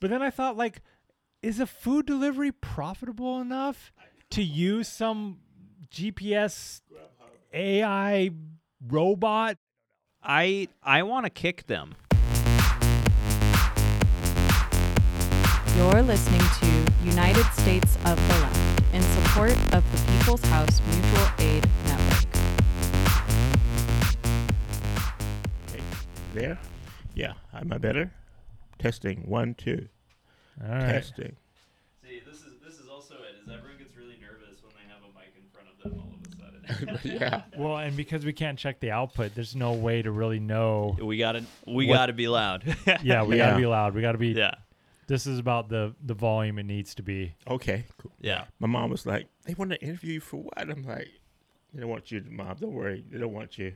But then I thought, like, is a food delivery profitable enough to use some GPS AI robot? I I want to kick them. You're listening to United States of the Left in support of the People's House Mutual Aid Network. Okay, there? Yeah. Am I better? Testing. One, two. All right. Testing. See, this is this is also it. Is everyone gets really nervous when they have a mic in front of them all of a sudden. yeah. Well, and because we can't check the output, there's no way to really know. we gotta we What- gotta be loud. Yeah, we Yeah. gotta be loud. We gotta be. yeah, This is about the the volume it needs to be. Okay. Cool. yeah. My mom was like, "They want to interview you for what?" I'm like, "They don't want you, mom. Don't worry. They don't want you."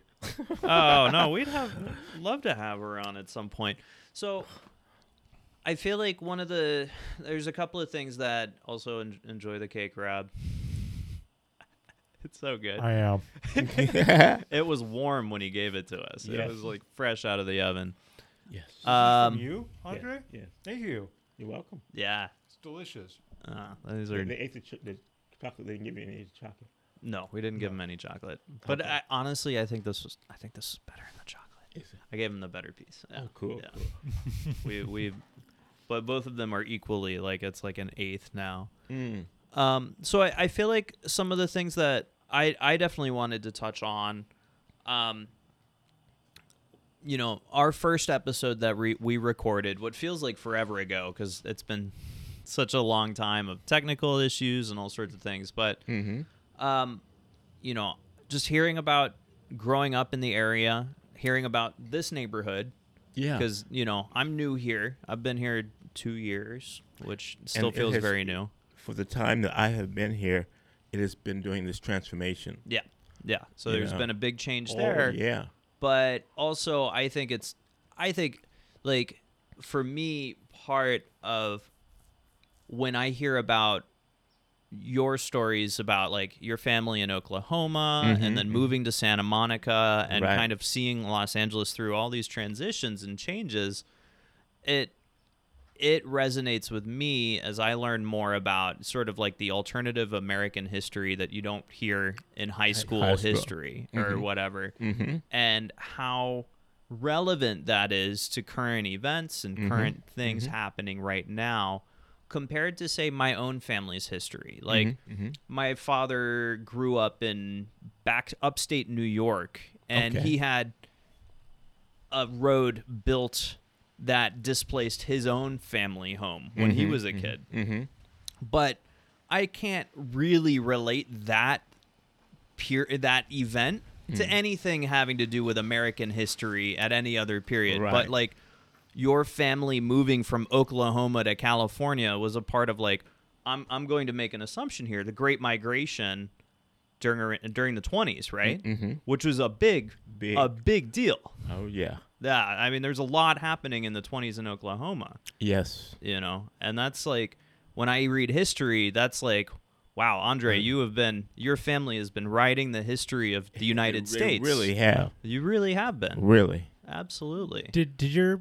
oh no, we'd have love to have her on at some point. So I feel like one of the there's a couple of things that also en- enjoy the cake Rob. It's so good. I am. It was warm when he gave it to us. It was like fresh out of the oven. yes. Um, you, Andre. yeah, Yes. Thank you. You're welcome. yeah. It's delicious. Uh, these They, are they ate the, ch- the chocolate. They didn't give you any chocolate. no, we didn't give him any chocolate. But Okay. I, honestly, I think this was I think this is better than the chocolate. Is it? I gave him the better piece. Yeah. Oh, cool. Yeah. cool. we we but both of them are equally like it's like an eighth now. Mm. Um, so I, I feel like some of the things that I, I definitely wanted to touch on, um, you know, our first episode that re- we recorded, what feels like forever ago, because it's been such a long time of technical issues and all sorts of things. But, Mm-hmm. um, you know, just hearing about growing up in the area, hearing about this neighborhood, Yeah. because, you know, I'm new here. I've been here two years, which still it feels has- very new. for the time that I have been here, it has been doing this transformation. Yeah. Yeah. So You there's know. been a big change Oh, there. yeah. But also I think it's I think like for me part of when I hear about your stories about like your family in Oklahoma Mhm, and then mhm. moving to Santa Monica and Right. kind of seeing Los Angeles through all these transitions and changes, it it resonates with me as I learn more about sort of like the alternative American history that you don't hear in high school, high school. history or Mhm. whatever Mm-hmm. and how relevant that is to current events and Mhm. current things Mhm. happening right now compared to say my own family's history like mm-hmm. my father grew up in back upstate New York and Okay. he had a road built that displaced his own family home when he was a kid Mm-hmm. but I can't really relate that pure that event to Mm. anything having to do with American history at any other period. But like your family moving from Oklahoma to California was a part of like I'm I'm going to make an assumption here, the Great Migration during during the 20s, right? Mm-hmm. Which was a big Big. a big deal. Oh yeah. Yeah, I mean there's a lot happening in the 20s in Oklahoma Yes. you know and that's like when i read history that's like wow andre Mm. you have been your family has been writing the history of the united They states really have. you really have been Really. absolutely Did did your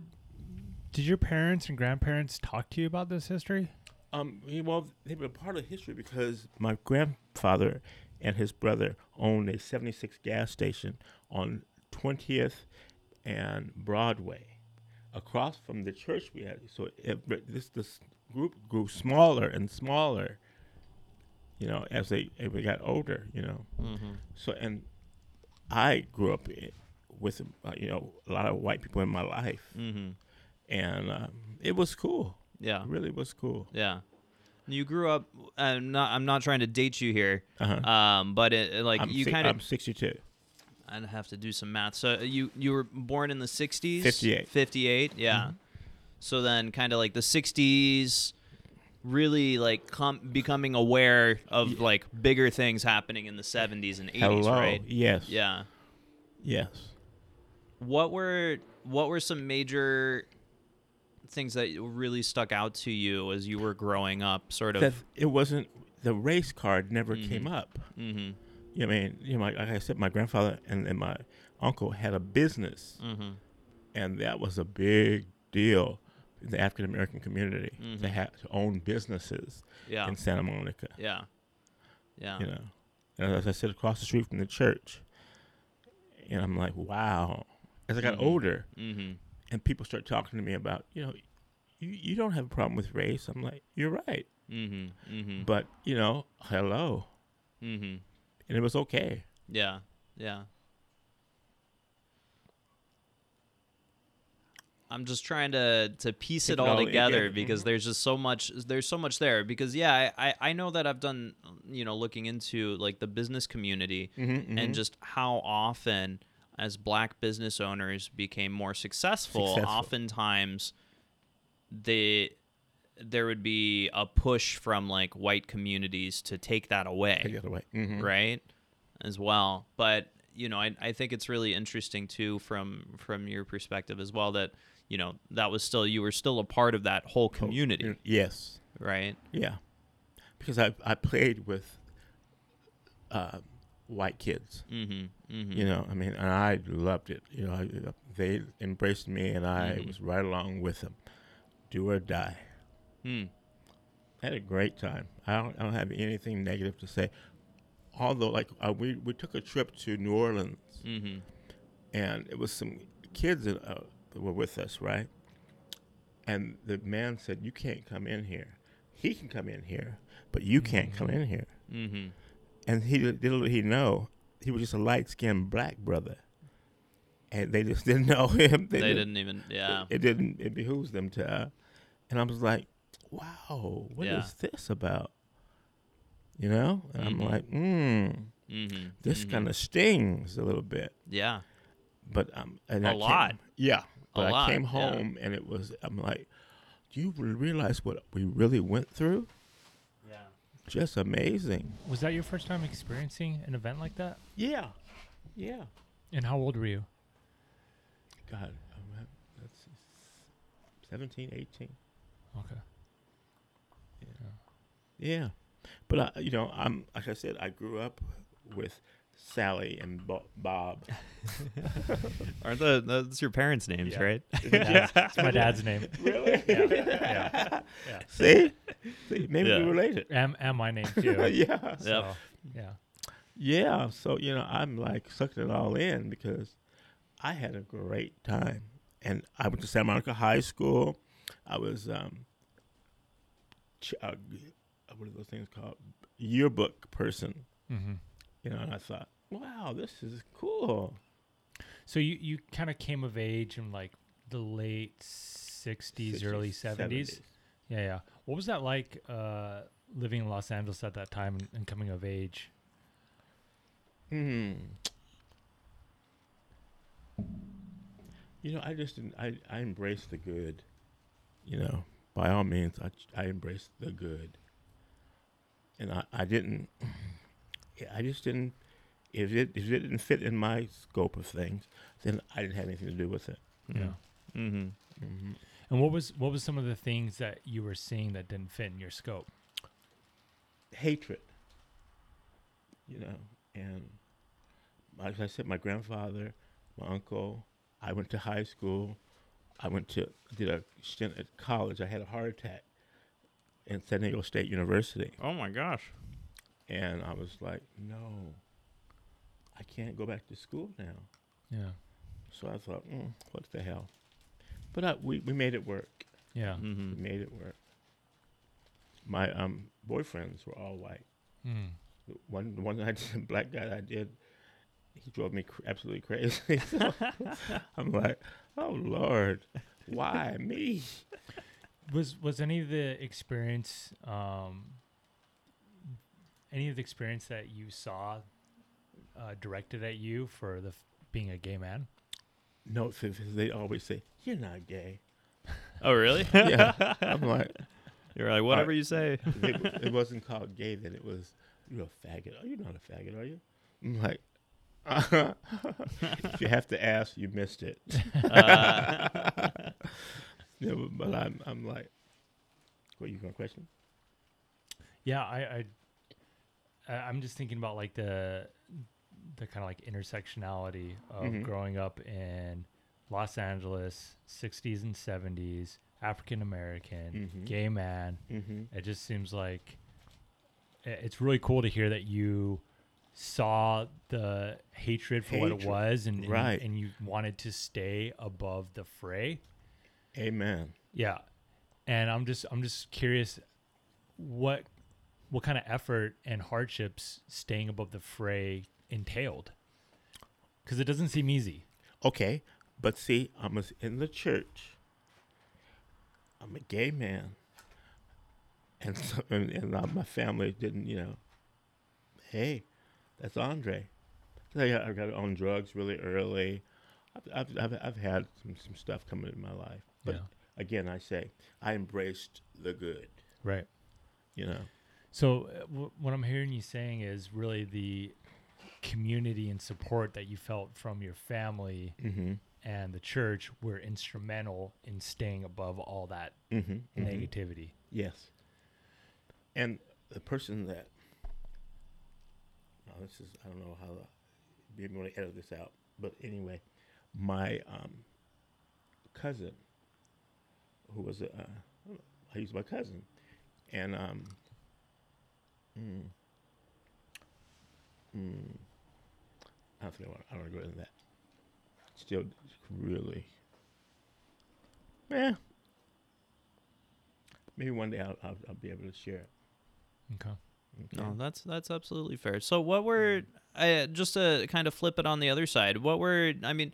did your parents and grandparents talk to you about this history? Um. Well, they were part of history because my grandfather and his brother owned a '76 gas station on 20th and Broadway, across from the church we had. So it, this this group grew smaller and smaller. You know, as they as we got older. You know. mm-hmm. So and I grew up with uh, you know a lot of white people in my life, Mm-hmm. and um, it was cool. yeah It really was cool. yeah you grew up i'm not i'm not trying to date you here Uh-huh. um but it, like I'm you kind of I'm 62. I'd have to do some math so uh, you you were born in the 60s 58. 58 yeah Mm-hmm. so then kind of like the 60s really like com- becoming aware of like bigger things happening in the 70s and 80s Hello. right Yes. yeah Yes. what were what were some major things that really stuck out to you as you were growing up sort That of it wasn't the race card never Mhm. came up. mm-hmm You know, I mean, you know, my, like I said, my grandfather and, and my uncle had a business, mm-hmm and that was a big deal in the African American community to Mhm. have to own businesses Yeah. in Santa Monica. Yeah. Yeah. You know, and as I said, across the street from the church, and I'm like, wow. As I got Mhm. older, Mm-hmm. and people start talking to me about, you know, you you don't have a problem with race. I'm like, you're right, Mm-hmm. Mm-hmm. but you know, hello, mm-hmm. And it was okay. Yeah. Yeah. I'm just trying to to piece it it all all together together. because Mhm. there's just so much there's so much there because yeah I, I I know that I've done you know looking into like the business community Mm-hmm, and just how often as black business owners became more successful, Successful. oftentimes they there would be a push from like white communities to take that away the other way. Mm-hmm. right as well but you know I, I think it's really interesting too from from your perspective as well that you know that was still you were still a part of that whole community Yes. right Yeah, because I I played with uh, white kids. mm-hmm, mm-hmm. You know, I mean, and I loved it. You know, I, they embraced me, and I Mhm. was right along with them, do or die. Hmm. I had a great time. I don't, I don't have anything negative to say. Although, like, uh, we we took a trip to New Orleans, mm-hmm. and it was some kids that, uh, that were with us, right? And the man said, "You can't come in here. He can come in here, but you can't come in here." Mm-hmm. And he little did he know he was just a light skinned black brother, and they just didn't know him. they didn't even yeah It, didn't. It behooves them to. Uh, and I was like, "Wow, what is Yeah. this about?" You know, and Mhm. I'm like, "Hmm, mm-hmm. this mm-hmm. kind of stings a little bit." yeah But um, and A I came- yeah. But I lot, came yeah. home and it was. I'm like, "Do you realize what we really went through? yeah Just amazing." Was that your first time experiencing an event like that? Yeah, yeah. And how old were you? God, I'm at, let's 17, 18. Okay. Yeah, but I, you know, I'm like I said, I grew up with Sally and Bo- Bob. Aren't the that's your parents' names, Yeah. right? That's my dad's name. really? Yeah. Yeah. yeah. See, see, maybe Yeah. we related. And, and my name too. yeah, So, yeah. yeah. So you know, I'm like sucking it all in because I had a great time, and I went to Santa Monica High School. I was um, ch- uh, what are those things called? Yearbook person. hmm You know, and I thought, wow, this is cool. So you, you kind of came of age in like the late 60s, early 70s. Yeah, yeah. What was that like uh, living in Los Angeles at that time and, and coming of age? Hmm. You know, I just didn't, I I embrace the good. You know, by all means, I I embrace the good. And I I didn't. I just didn't. If it if it didn't fit in my scope of things, then I didn't have anything to do with it. Yeah. Mm-hmm. hmm And what was what was some of the things that you were seeing that didn't fit in your scope? Hatred. You know, and like I said, my grandfather, my uncle. I went to high school. I went to did a stint at college. I had a heart attack in San Diego State University, Oh my gosh. and I was like, no, I can't go back to school now. Yeah. So I thought, mm, what the hell? But I, we we made it work. Yeah. Mm-hmm. We made it work. My um boyfriends were all white. Mm. One the one I did, black guy I did, he drove me cr- absolutely crazy. So I'm like, oh Lord, why me? Was was any of the experience um any of the experience that you saw uh, directed at you for the f- being a gay man? No, f- f- they always say you're not gay. Oh really? Yeah, I'm like, You're like whatever you say. it, it wasn't called gay then. It was you're a faggot. Oh, you're not a faggot, are you? I'm like, if you have to ask, you missed it. Uh, Yeah, but- but I'm I'm like, what you going to question? Yeah, I, I I'm just thinking about like the the kind of like intersectionality of Mhm. growing up in Los Angeles, 60s and 70s, African American, Mhm. gay man. Mm-hmm. It just seems like it's really cool to hear that you saw the hatred for what it was and, and, right. and you wanted to stay above the fray. Amen. Yeah. And I'm just I'm just curious what what kind of effort and hardships staying above the fray entailed. Cuz it doesn't seem easy. Okay, but see, I'm a, in the church. I'm a gay man, and so, and, and uh, my family didn't, you know. Hey, that's Andre. So I got, I got on drugs really early. I've, I've, I've, I've had some, some stuff coming in my life, but Yeah. again, I say I embraced the good. Right. You know. So uh, w- what I'm hearing you saying is really the community and support that you felt from your family Mm-hmm. and the church were instrumental in staying above all that Mm-hmm. negativity. Yes. And the person that, oh, this is, I don't know how, to, maybe want to edit this out, but anyway, my um, cousin, who was a, uh, he was my cousin, and um, mm, mm, I don't think I want, I don't want to go into that. Still, really, yeah. Maybe one day I'll, I'll, I'll be able to share it. Okay. No, that's that's absolutely fair. So what were I, just to kind of flip it on the other side? What were I mean,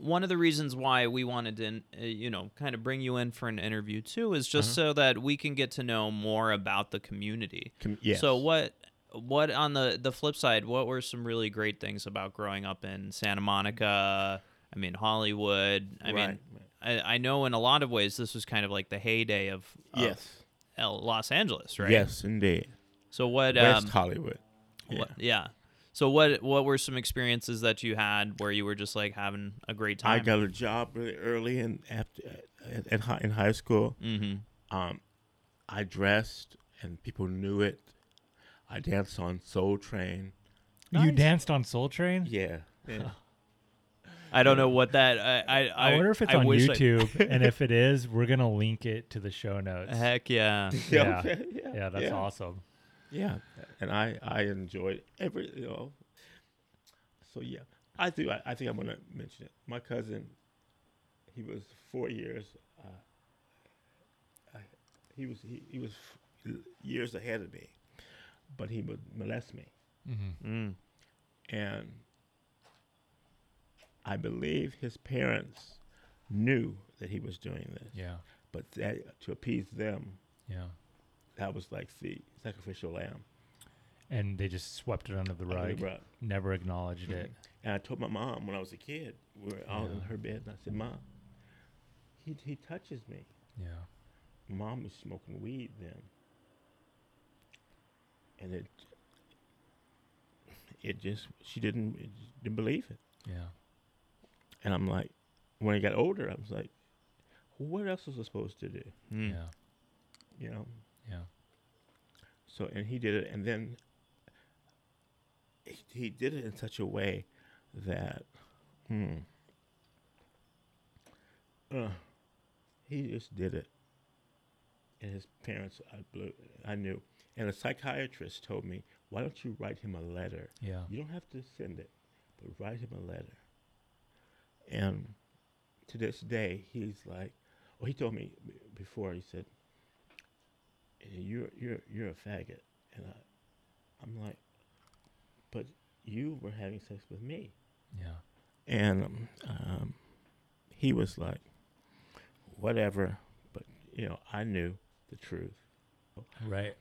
one of the reasons why we wanted to uh, you know kind of bring you in for an interview too is just so that we can get to know more about the community. Com- yes. So what what on the the flip side, what were some really great things about growing up in Santa Monica? I mean Hollywood. I mean I, I know in a lot of ways this was kind of like the heyday of, of yes. Los Angeles, right? Yes, indeed. So what West um, Hollywood. Yeah. what, yeah. So what what were some experiences that you had where you were just like having a great time? I got a job really early in after at, at high, in high school. Mm-hmm. Um, I dressed and people knew it. I danced on Soul Train. You danced on Soul Train? Yeah. yeah. I don't know what that. I I, I, wonder if it's I on wish I- YouTube, and if it is, we're gonna link it to the show notes. Heck yeah. Yeah. okay, yeah. Yeah, that's yeah. awesome. Yeah, and I I enjoyed every you know. So yeah, I do. I, I think I'm gonna mention it. My cousin, he was four years. Uh, I, he was he, he was f- years ahead of me, but he would molest me, Mm-hmm. Mm. and I believe his parents knew that he was doing this, Yeah, but that to appease them, yeah. That was like the sacrificial lamb. And they just swept it under the under the rug, rug. never acknowledged it. And I told my mom when I was a kid, we were all in her bed, and I said, "Mom, he he touches me." Yeah, Mom was smoking weed then, and it it just she didn't it just didn't believe it. yeah, And I'm like, when I got older, I was like, "What else was I supposed to do?" Mm. yeah, You know. Yeah. So and he did it, and then he, he did it in such a way that, hmm, uh, he just did it. And his parents, I blew, I knew, and a psychiatrist told me, "Why don't you write him a letter? Yeah. You don't have to send it, but write him a letter." And to this day, he's like, well, he told me b- before. He said, "You're you're you're a faggot," and I, I'm like, "But you were having sex with me," Yeah. and um, um, he was like, "Whatever," but you know, I knew the truth. Right.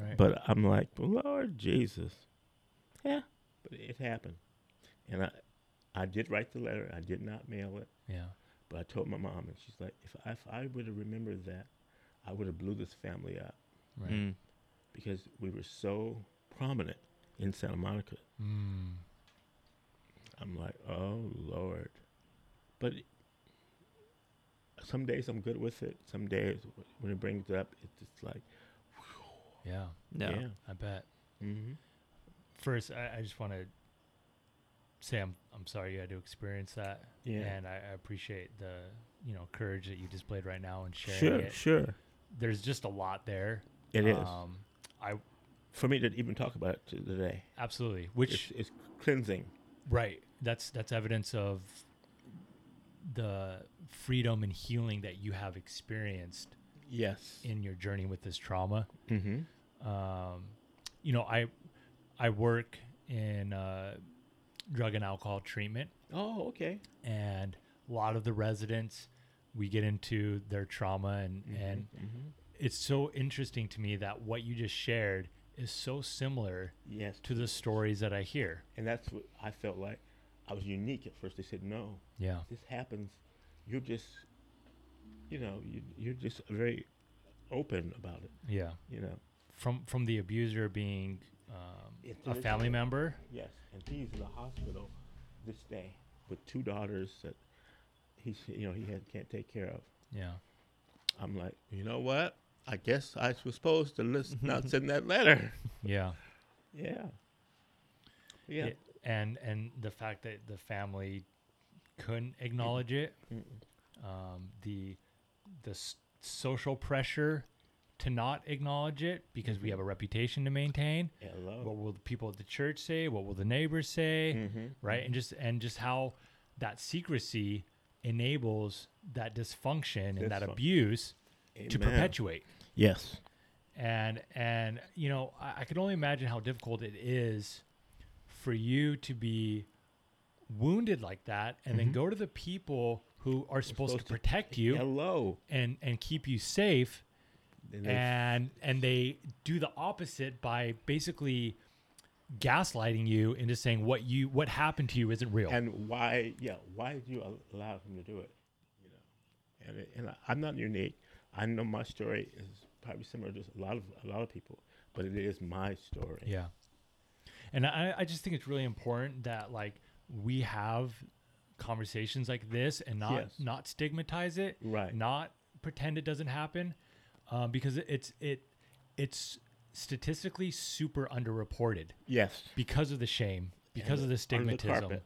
Right. But I'm like, Lord Jesus, yeah, but it happened, and I I did write the letter. I did not mail it. yeah. But I told my mom, and she's like, if I, if I would have remembered that, I would have blew this family up Right. Mm. because we were so prominent in Santa Monica. Mm. I'm like, oh Lord, but some days I'm good with it. Some days when it brings it up, it's just like, Yeah. Yeah. yeah, I bet. hmm First, I, I just want to say I'm I'm sorry you had to experience that. Yeah. And I, I appreciate the you know courage that you displayed right now and sharing Sure, it. sure. There's just a lot there. It is Um, I for me to even talk about it today. absolutely, which it's cleansing. right. That's that's evidence of the freedom and healing that you have experienced Yes. in your journey with this trauma. Mm-hmm. Um, you know, I I work in uh, drug and alcohol treatment, Oh, okay. and a lot of the residents we get into their trauma, and and Mm-hmm. it's so interesting to me that what you just shared is so similar Yes. to the stories that I hear. And that's what I felt like. I was unique at first. They said, no, Yeah, this happens. You're just, you know, you, you're just very open about it, yeah. you know. From from the abuser being um, a family member. Yes. And he's in the hospital this day with two daughters that he's, you know, he had, can't take care of. Yeah, I'm like, you know what? I guess I was supposed to listen, not send that letter. yeah. Yeah. Yeah. It- and and the fact that the family couldn't acknowledge it, um, the the s- social pressure to not acknowledge it because we Mhm. have a reputation to maintain. Hello. What will the people at the church say? What will the neighbors say? Mhm. Right? And just and just how that secrecy enables that dysfunction and that Dysfunction. abuse to perpetuate Yes. and and you know I, I can only imagine how difficult it is for you to be wounded like that and then Mhm. go to the people who are supposed, supposed to to- protect you Hello. and and keep you safe And they- and and they do the opposite by basically gaslighting you into saying what you what happened to you isn't real and why? Yeah. Why did you allow him to do it? You know. And it, and I- I'm not unique. I know my story is probably similar to a lot of a lot of people, but it is my story. Yeah. And I, I just think it's really important that like we have conversations like this and not Yes. not stigmatize it, Right. not pretend it doesn't happen, um, because it- it's it it's statistically super underreported Yes. because of the shame, because of the Under the stigmatism carpet.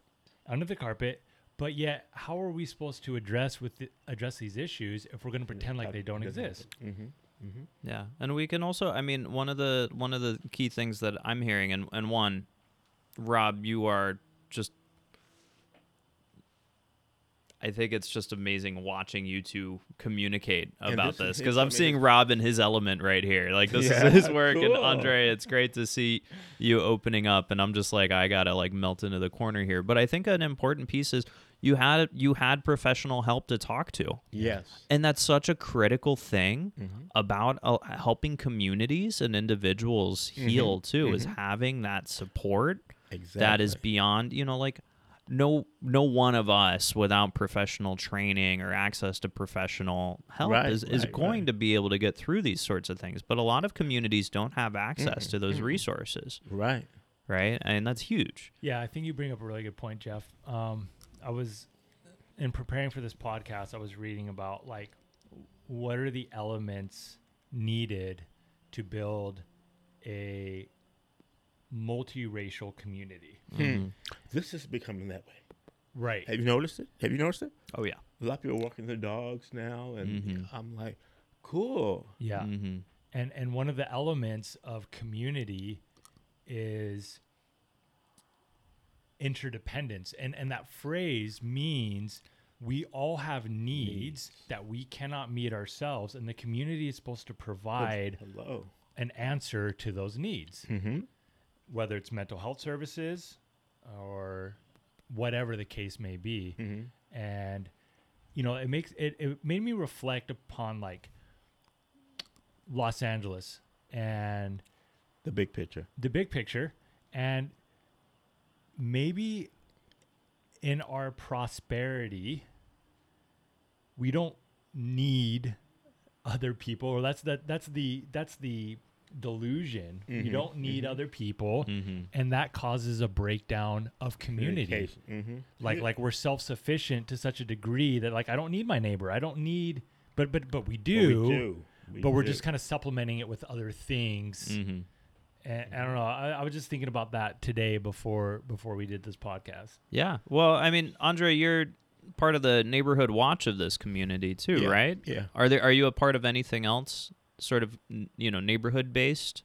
under the carpet. But yet, how are we supposed to address with the, address these issues if we're going to pretend like they don't exist? Mm-hmm. Mm-hmm. Yeah, and we can also. I mean, one of the one of the key things that I'm hearing, and and one, Rob, you are just. I think it's just amazing watching you two communicate about this because I'm amazing. seeing Rob in his element right here. Like this Yeah, is his work, and. Andre, it's great to see you opening up. And I'm just like, I gotta like melt into the corner here. But I think an important piece is you had you had professional help to talk to. Yes. And that's such a critical thing Mm-hmm. about uh, helping communities and individuals heal too is mhm. having that support Exactly. that is beyond, you know, like no no one of us without professional training or access to professional help Right, is, is right, going right. to be able to get through these sorts of things. But a lot of communities don't have access Mm-mm, to those mm-mm. resources, right. right? And that's huge. Yeah, I think you bring up a really good point, Jeff. Um, I was in preparing for this podcast. I was reading about like what are the elements needed to build a multiracial community. Hmm. Mhm. This is becoming that way. Right. Have you noticed it? Have you noticed it? Oh yeah. A lot of people walking their dogs now, and Mhm. I'm like, cool. Yeah. hmm And and one of the elements of community is interdependence. And and that phrase means we all have needs that we cannot meet ourselves and the community is supposed to provide Hello. an answer to those needs, Mm-hmm. Whether it's mental health services or whatever the case may be. Mm-hmm. And you know, it makes it, it made me reflect upon like Los Angeles and The big picture. the big picture and maybe in our prosperity we don't need other people or that's that that's the that's the delusion you Mhm, don't need mhm. other people hmm and that causes a breakdown of community Mm-hmm. like like we're self-sufficient to such a degree that like i don't need my neighbor i don't need but but but we do, we do. We but we're just kind of supplementing it with other things hmm and I don't know. I, I was just thinking about that today before before we did this podcast. Yeah. Well, I mean, Andre, you're part of the neighborhood watch of this community too, Yeah, right? yeah. Are there are you a part of anything else sort of you know, neighborhood based?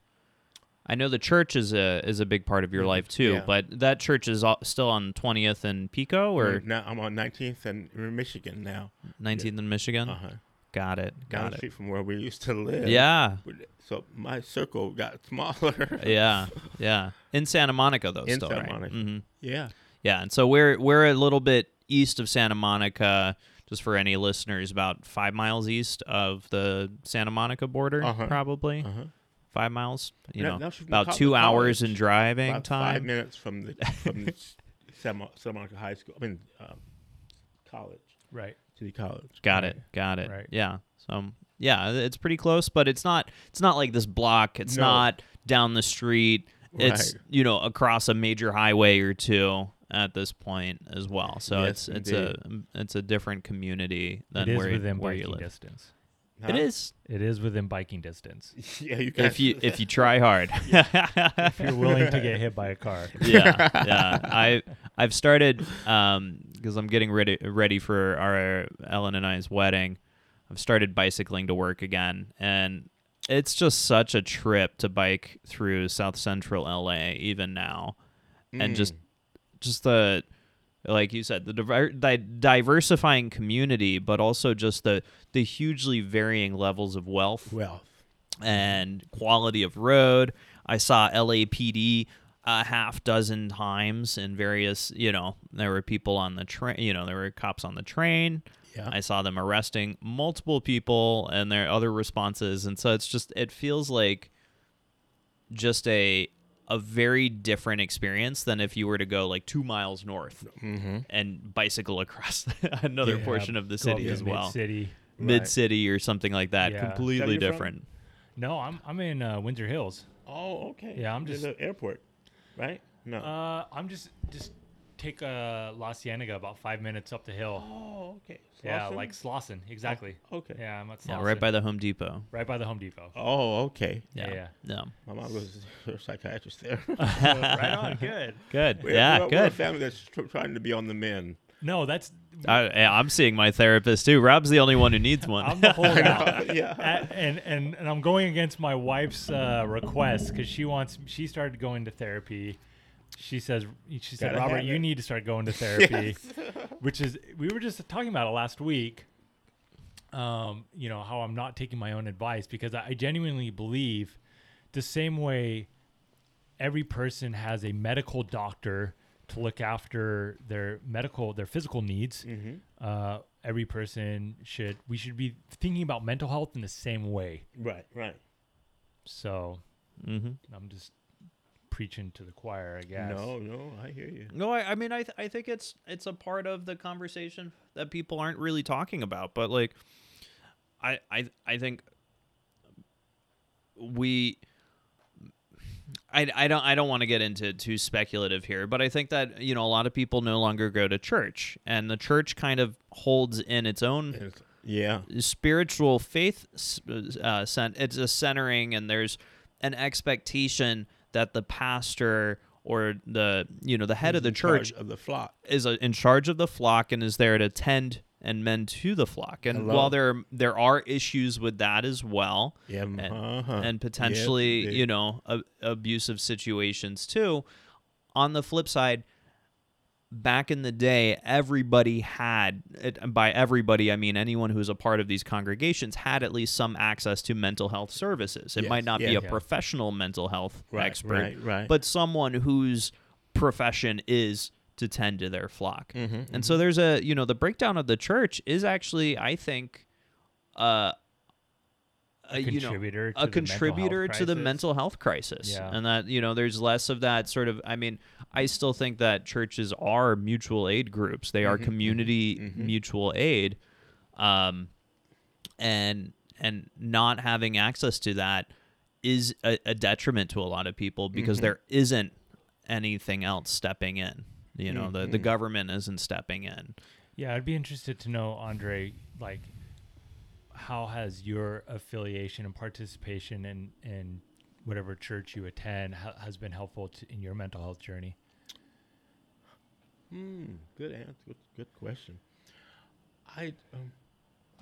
I know the church is a is a big part of your Mhm, life too, yeah. but that church is still on 20th and Pico or now I'm on 19th and Michigan now. 19th and Michigan. Uh huh. Got it. Down Got the it. street from where we used to live. Yeah. So my circle got smaller. Yeah. Yeah. In Santa Monica though In still, Santa right? Monica. hmm Yeah. Yeah, and so we're we're a little bit east of Santa Monica, just for any listeners, about five miles east of the Santa Monica border, Uh-huh. probably Uh huh. five miles. You Now- know, now she's from about two the hours in driving About five minutes from the from the Santa Santa Monica High School. I mean, um, college, Right. City College. Got Right. it. Got it. Right. Yeah. So yeah, it's pretty close, but it's not. It's not like this block. It's No. not down the street. It's Right. you know across a major highway or two at this point as well. So Yes, it's it's a it's a different community than it is where, within where you biking live. distance. Huh? It is It is within biking distance. Yeah, you guys. if you if you try hard. If you're willing to get hit by a car. yeah, yeah. I I've started um because I'm getting ready ready for our Ellen and I's wedding. I've started bicycling to work again, and it's just such a trip to bike through South Central LA even now, and just Mm. Just the like you said the, diver- di- diversifying community, but also just the the hugely varying levels of wealth wealth. and quality of road. I saw LAPD a uh, half dozen times in various, you know, there were people on the train, you know, there were cops on the train. Yeah. I saw them arresting multiple people and their other responses. And so it's just, it feels like just a, a very different experience than if you were to go like two miles north mm-hmm. and bicycle across another Yeah, portion of the city as well. Mid-city. Mid city or something like that. Yeah. Completely that where you're from? different. No, I'm I'm in uh, Windsor Hills. Oh, okay. Yeah, I'm Near just- the airport, right? No. Uh, I'm just just take uh, La Cienega about five minutes up the hill. oh, okay. yeah, Slauson? like Slauson, exactly. Okay. Yeah, I'm at Slauson. Yeah, right by the Home Depot. right by the Home Depot. Oh, okay. Yeah, yeah. No. My mom was a psychiatrist there. right on, good. Good. We're- yeah, we're, We're a good. family that's tr- trying to be on the men. No, that's I, I'm seeing my therapist too. Rob's the only one who needs one. I'm the holdout. yeah. A- and, and and I'm going against my wife's uh, request because she wants she started going to therapy. She says she said Gotta Robert, you it." need to start going to therapy, which is we were just talking about it last week. Um, you know how I'm not taking my own advice because I, I genuinely believe the same way every person has a medical doctor to look after their medical their physical needs Mm-hmm. uh, every person should we should be thinking about mental health in the same way Right, right. so hmm i'm just preaching to the choir i guess No, no, I hear you. No, I, I mean, I, th- I think it's it's a part of the conversation that people aren't really talking about. But like, I, I, I think we. I, I don't I don't want to get into too speculative here, but I think that you know a lot of people no longer go to church, and the church kind of holds in its own It's- yeah. spiritual faith s- uh, cent- it's a centering and there's an expectation that the pastor or the you know the head of the church of the flock. is uh in charge of the flock and is there to tend and mend to the flock and Hello. while there there are issues with that as well Yeah. and, uh-huh. and potentially they- you know a, abusive situations too on the flip side back in the day everybody had by everybody i mean anyone who's a part of these congregations had at least some access to mental health services it Yes, might not be a yeah. professional mental health Right, expert right, right. but someone whose profession is to tend to their flock Mhm, and so there's a you know the breakdown of the church is actually i think uh a know, contributor to a the mental contributor health to the crisis. mental health crisis Yeah. and that you know there's less of that sort of i mean i still think that churches are mutual aid groups they are Mhm, mhm, community mhm. mutual aid um and and not having access to that is a, a detriment to a lot of people because Mhm. there isn't anything else stepping in you know the the Mhm. government isn't stepping in yeah i'd be interested to know andre like how has your affiliation and participation in in whatever church you attend ha- has been helpful to, in your mental health journey Hmm, good answer. Good, good question. I um,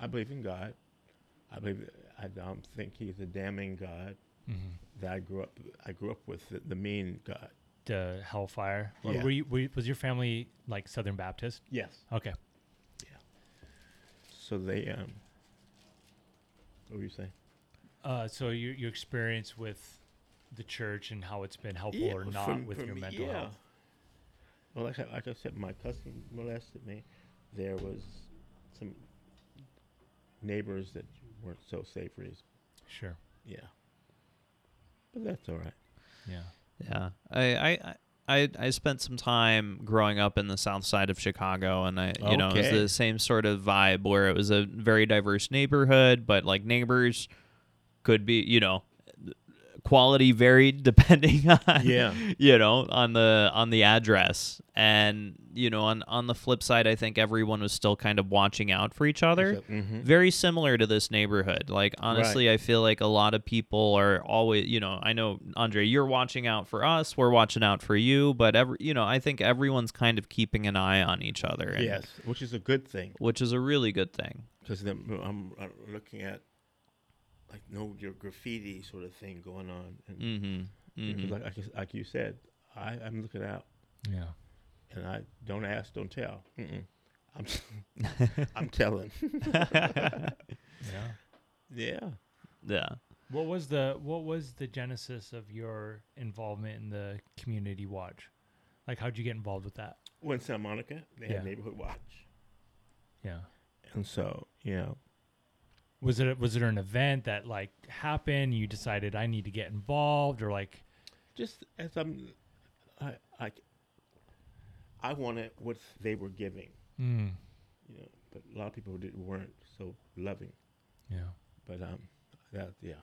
I believe in God. I believe I don't think he's a damning God Mm-hmm. that I grew up I grew up with the, the mean God. The hellfire. Yeah. were you, were you, was your family like Southern Baptist? Yes. Okay. Yeah. So they um. What were you saying? Uh, so your your experience with the church and how it's been helpful or not from- with from your me, mental yeah. health. Well, like I, like I said, my cousin molested me. There was some neighbors that weren't so savory. Sure. Yeah, but that's all right. Yeah. Yeah, I, I, I, I spent some time growing up in the south side of Chicago, and I, you know, it was the same sort of vibe where it was a very diverse neighborhood, but like neighbors could be, you know, quality varied depending on, Yeah. you know, on the on the address, and you know, on on the flip side, I think everyone was still kind of watching out for each other hmm very similar to this neighborhood. Like honestly, I feel like a lot of people are always, you know, I know Andre, you're watching out for us, we're watching out for you, but every, you know, I think everyone's kind of keeping an eye on each other. and- Yes, which is a good thing which is a really good thing. because I'm, uh looking at like no your graffiti sort of thing going on, and Mm-hmm. because hmm like, like you- like you said, I, I'm looking out, Yeah. and I don't ask, don't tell. Mm-mm. I'm I'm telling. Yeah. Yeah. Yeah. What was the what was the genesis of your involvement in the community watch? Like how'd you get involved with that? Well, in Santa Monica, they Yeah. had neighborhood watch, Yeah. and so you know, Was it was it an event that like happened? You decided I need to get involved, or like just as I'm, I I, I wanted what they were giving, mm, you know, but a lot of people did, weren't so loving. yeah, But um, that yeah,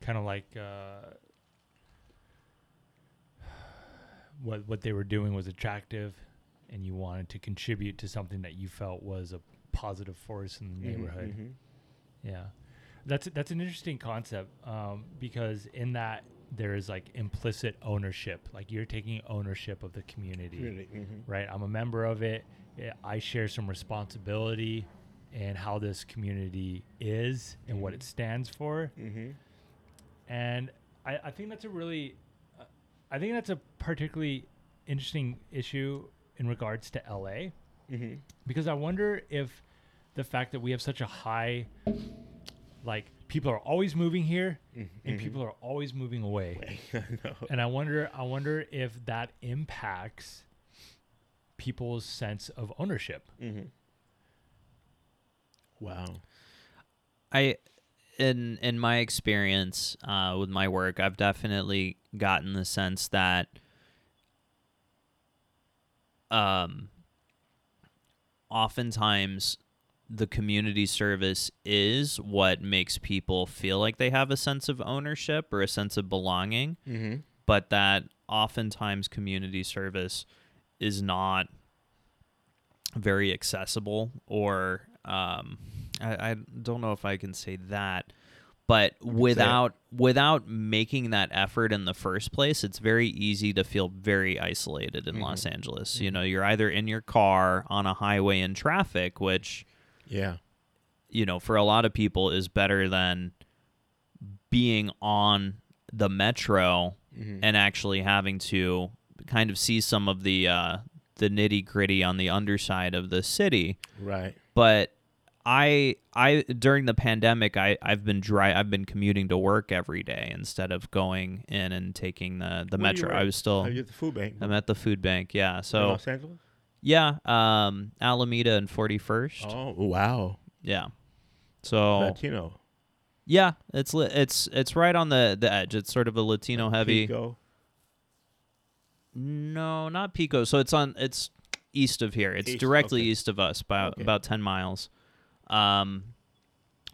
kind of like uh, what what they were doing was attractive, and you wanted to contribute to something that you felt was a positive force in the Mhm, neighborhood. mhm. Yeah, that's that's an interesting concept um, because in that there is like implicit ownership. Like you're taking ownership of the community, Really, mhm. right? I'm a member of it. I share some responsibility in how this community is and what Mhm. it stands for. Mhm. And I, I think that's a really, uh, I think that's a particularly interesting issue in regards to LA Mhm. because I wonder if the fact that we have such a high, like people are always moving here Mhm. and people are always moving away, I and I wonder, I wonder if that impacts people's sense of ownership. Mhm. Wow. I in in my experience uh, with my work, I've definitely gotten the sense that um oftentimes the community service is what makes people feel like they have a sense of ownership or a sense of belonging, Mm-hmm. but that oftentimes community service is not very accessible or um, I, I don't know if I can say that, but without without making that effort in the first place, it's very easy to feel very isolated in Los Mhm. Angeles. You know, you're either in your car on a highway in traffic, which Yeah. you know, for a lot of people is better than being on the metro Mhm. and actually having to kind of see some of the uh, the nitty gritty on the underside of the city. right. But I I during the pandemic I I've been dry I've been commuting to work every day instead of going in and taking the the Where metro. I was still Are you at the food bank? I'm at the food bank. Yeah. in So Los Angeles. Yeah, um, Alameda and 41st. Oh wow. Yeah. So Latino. Yeah, it's li- it's it's right on the the edge. It's sort of a Latino heavy. Pico. No, not Pico. So it's on it's east of here. It's East, directly okay. east of us, about Okay. about 10 miles. Um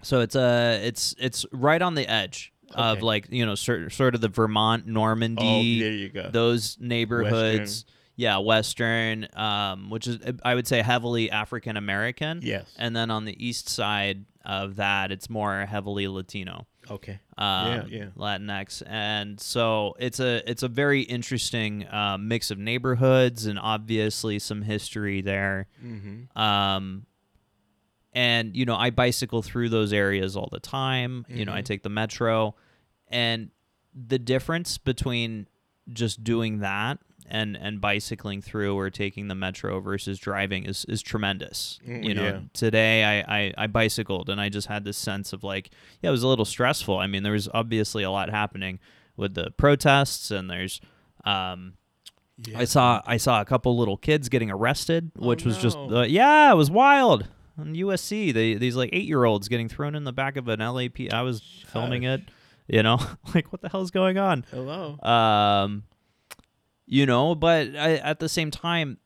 so it's uh it's it's right on the edge of like, you know, sort sort of the Vermont Normandie. Oh, there you go. those neighborhoods. Yeah, western um which is I would say heavily African American. yes. And then on the east side, of that. It's more heavily Latino Okay. um, yeah. Latinx, and so it's a it's a very interesting uh, mix of neighborhoods and obviously some history there. Mm-hmm. Um, and you know, I bicycle through those areas all the time. You know, I Mhm. take the metro, and the difference between just doing that and and bicycling through or taking the metro versus driving is is tremendous. Mm, you know, yeah. today I, I I bicycled and I just had this sense of like, yeah, it was a little stressful. I mean, there was obviously a lot happening with the protests and there's um Yeah. I saw I saw a couple little kids getting arrested, Oh, which was just uh, yeah, it was wild. On USC, they these like eight year olds getting thrown in the back of an LAP. I was filming it, you know, like what the hell's going on? Hello. Um, you know, but I, at the same time,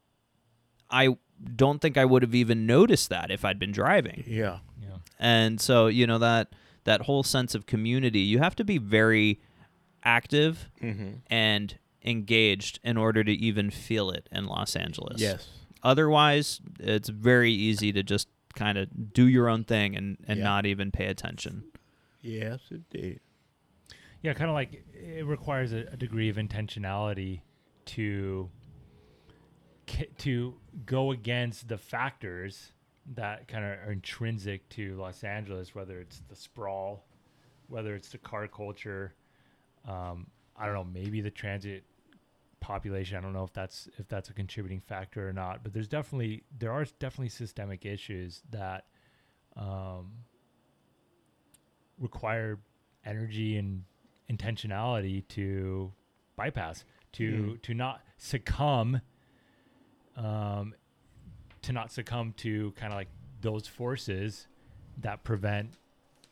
I don't think I would have even noticed that if I'd been driving. Yeah. Yeah. And so you know that that whole sense of community, you have to be very active Mm-hmm. and engaged in order to even feel it in Los Angeles. Yes. Otherwise, it's very easy to just kind of do your own thing and, and Yeah. not even pay attention. Yes, indeed. Yeah, kind of like it requires a, a degree of intentionality to to go against the factors that kind of are intrinsic to Los Angeles, whether it's the sprawl, whether it's the car culture. Um, I don't know, maybe the transit population. I don't know if that's if that's a contributing factor or not, but there's definitely there are definitely systemic issues that um, require energy and intentionality to bypass to Mm. to not succumb um to not succumb to kind of like those forces that prevent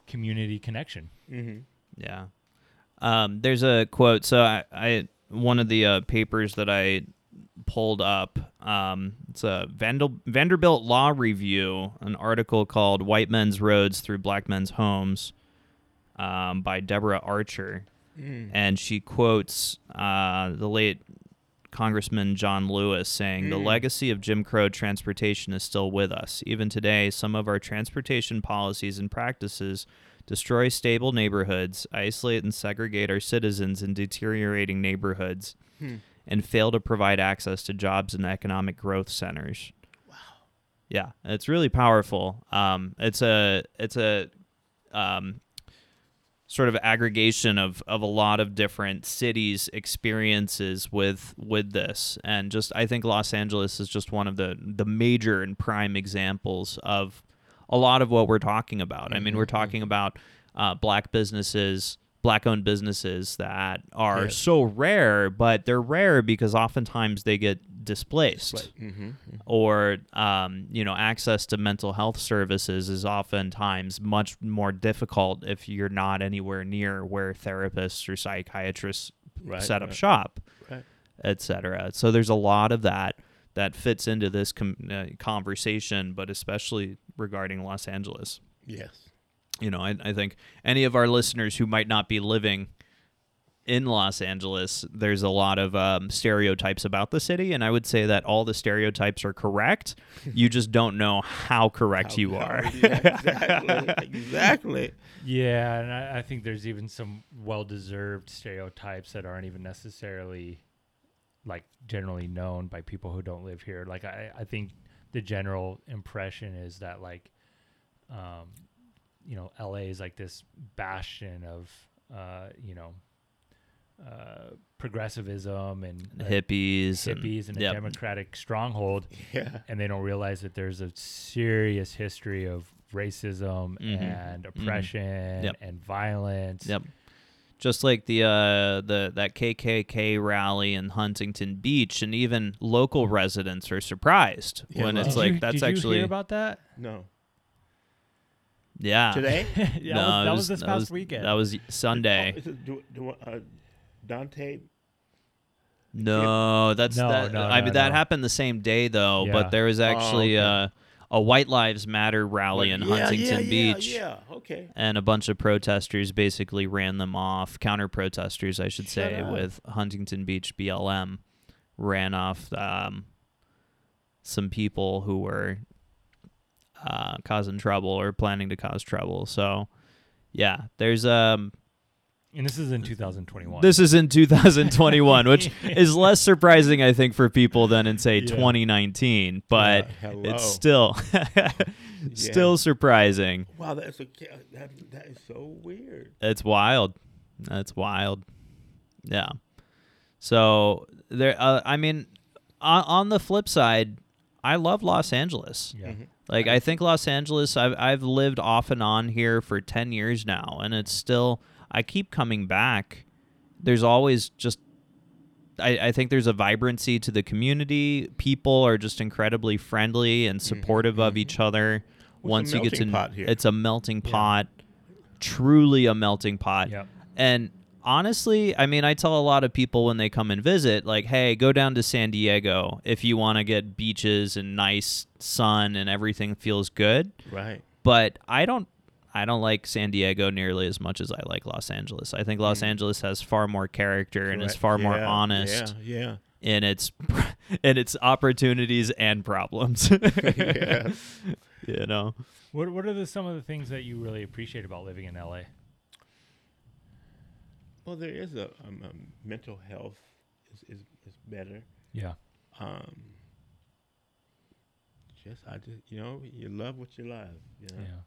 community connection Mm-hmm. Yeah. Um, there's a quote. So I, I one of the uh, papers that I pulled up. Um, it's a Vandal, Vanderbilt Law Review, an article called "White Men's Roads Through Black Men's Homes" um, by Deborah Archer, Mm. and she quotes uh, the late Congressman John Lewis saying, "The Mm. legacy of Jim Crow transportation is still with us. Even today, some of our transportation policies and practices destroy stable neighborhoods, isolate and segregate our citizens in deteriorating neighborhoods, Hmm. and fail to provide access to jobs and economic growth centers." Wow. Yeah, it's really powerful. Um, it's a it's a um, sort of aggregation of, of a lot of different cities experiences with with this and just I think Los Angeles is just one of the the major and prime examples of a lot of what we're talking about. I mean, we're Mhm, talking about uh, black businesses, black owned businesses that are Yes. so rare, but they're rare because oftentimes they get displaced Mm-hmm. or um, you know access to mental health services is oftentimes much more difficult if you're not anywhere near where therapists or psychiatrists Right, set up right. shop Right. etc so there's a lot of that that fits into this com- uh, conversation but especially regarding los angeles Yes. You know I, I think any of our listeners who might not be living in Los Angeles, there's a lot of um, stereotypes about the city, and I would say that all the stereotypes are correct. you just don't know how correct How- you how- are. yeah, exactly. exactly. yeah and I, I think there's even some well-deserved stereotypes that aren't even necessarily like generally known by people who don't live here like i, I think the general impression is that like um, you know la is like this bastion of uh, you know uh, progressivism and uh, Hippies, hippies and a yep. democratic stronghold Yeah. and they don't realize that there's a serious history of racism Mhm. and Mhm. oppression Yep. and violence. Yep. Just like the uh, the that KKK rally in Huntington Beach, and even local residents are surprised Yeah, when well- it's Did like you, that's did you actually hear about that? No. Yeah Today? yeah, no, that, was, it that was, was this that past was- weekend. That was Sunday. Oh, is it Du- Du- uh, Dante? No, that's No, that. no, I no, mean, that happened the same day though. Yeah. But there was actually okay. uh, a White Lives Matter rally in Yeah, Huntington yeah, Beach, Yeah, yeah. Okay. and a bunch of protesters basically ran them off. Counter protesters, I should Shut say, up. with Huntington Beach BLM, ran off um, some people who were uh, causing trouble or planning to cause trouble. So, yeah, there's um And this is in 2021. this is in 2021, which is less surprising, I think, for people than in say Yeah. 2019. But Yeah, hello. it's still still surprising. wow, that's a, ca- that, that is so weird. It's wild. That's wild. Yeah. So there. Uh, I mean, on, on the flip side, I love Los Angeles. yeah. Mhm. Like I think Los Angeles. I've I've lived off and on here for ten years now, and it's still. I keep coming back. There's always just. I, I think there's a vibrancy to the community. People are just incredibly friendly and supportive of mhm. each other. Well, Once you get to, melting pot here. it's a melting Yeah. pot, truly a melting pot. Yeah. And honestly, I mean, I tell a lot of people when they come and visit, like, hey, go down to San Diego if you want to get beaches and nice sun and everything feels good. Right. But I don't. I don't like San Diego nearly as much as I like Los Angeles. I think Los Mm. Angeles has far more character and is Correct. far more Yeah, honest Yeah. in its in its opportunities and problems. Yeah. You know. What What are the, some of the things that you really appreciate about living in LA? Well, there is a, um, um, mental health is, is, is better. Yeah. Um, just I just you know you love what you love. You know? Yeah.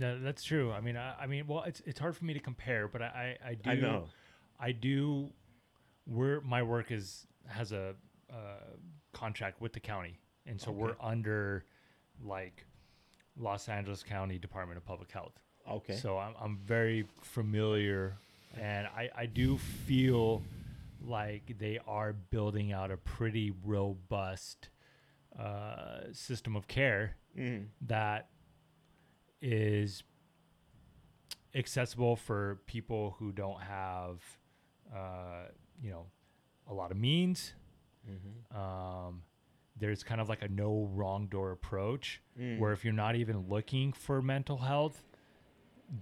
Yeah, that's true. I mean, I, I mean, well, it's it's hard for me to compare, but I I, I do I know. I do. We're my work is has a uh, contract with the county, and so we're under like Los Angeles County Department of Public Health. Okay. So I'm I'm very familiar, and I I do feel like they are building out a pretty robust uh, system of care Mm. that is accessible for people who don't have, uh, you know, a lot of means. Mm-hmm. Um, there's kind of like a no wrong door approach Mm. where if you're not even looking for mental health,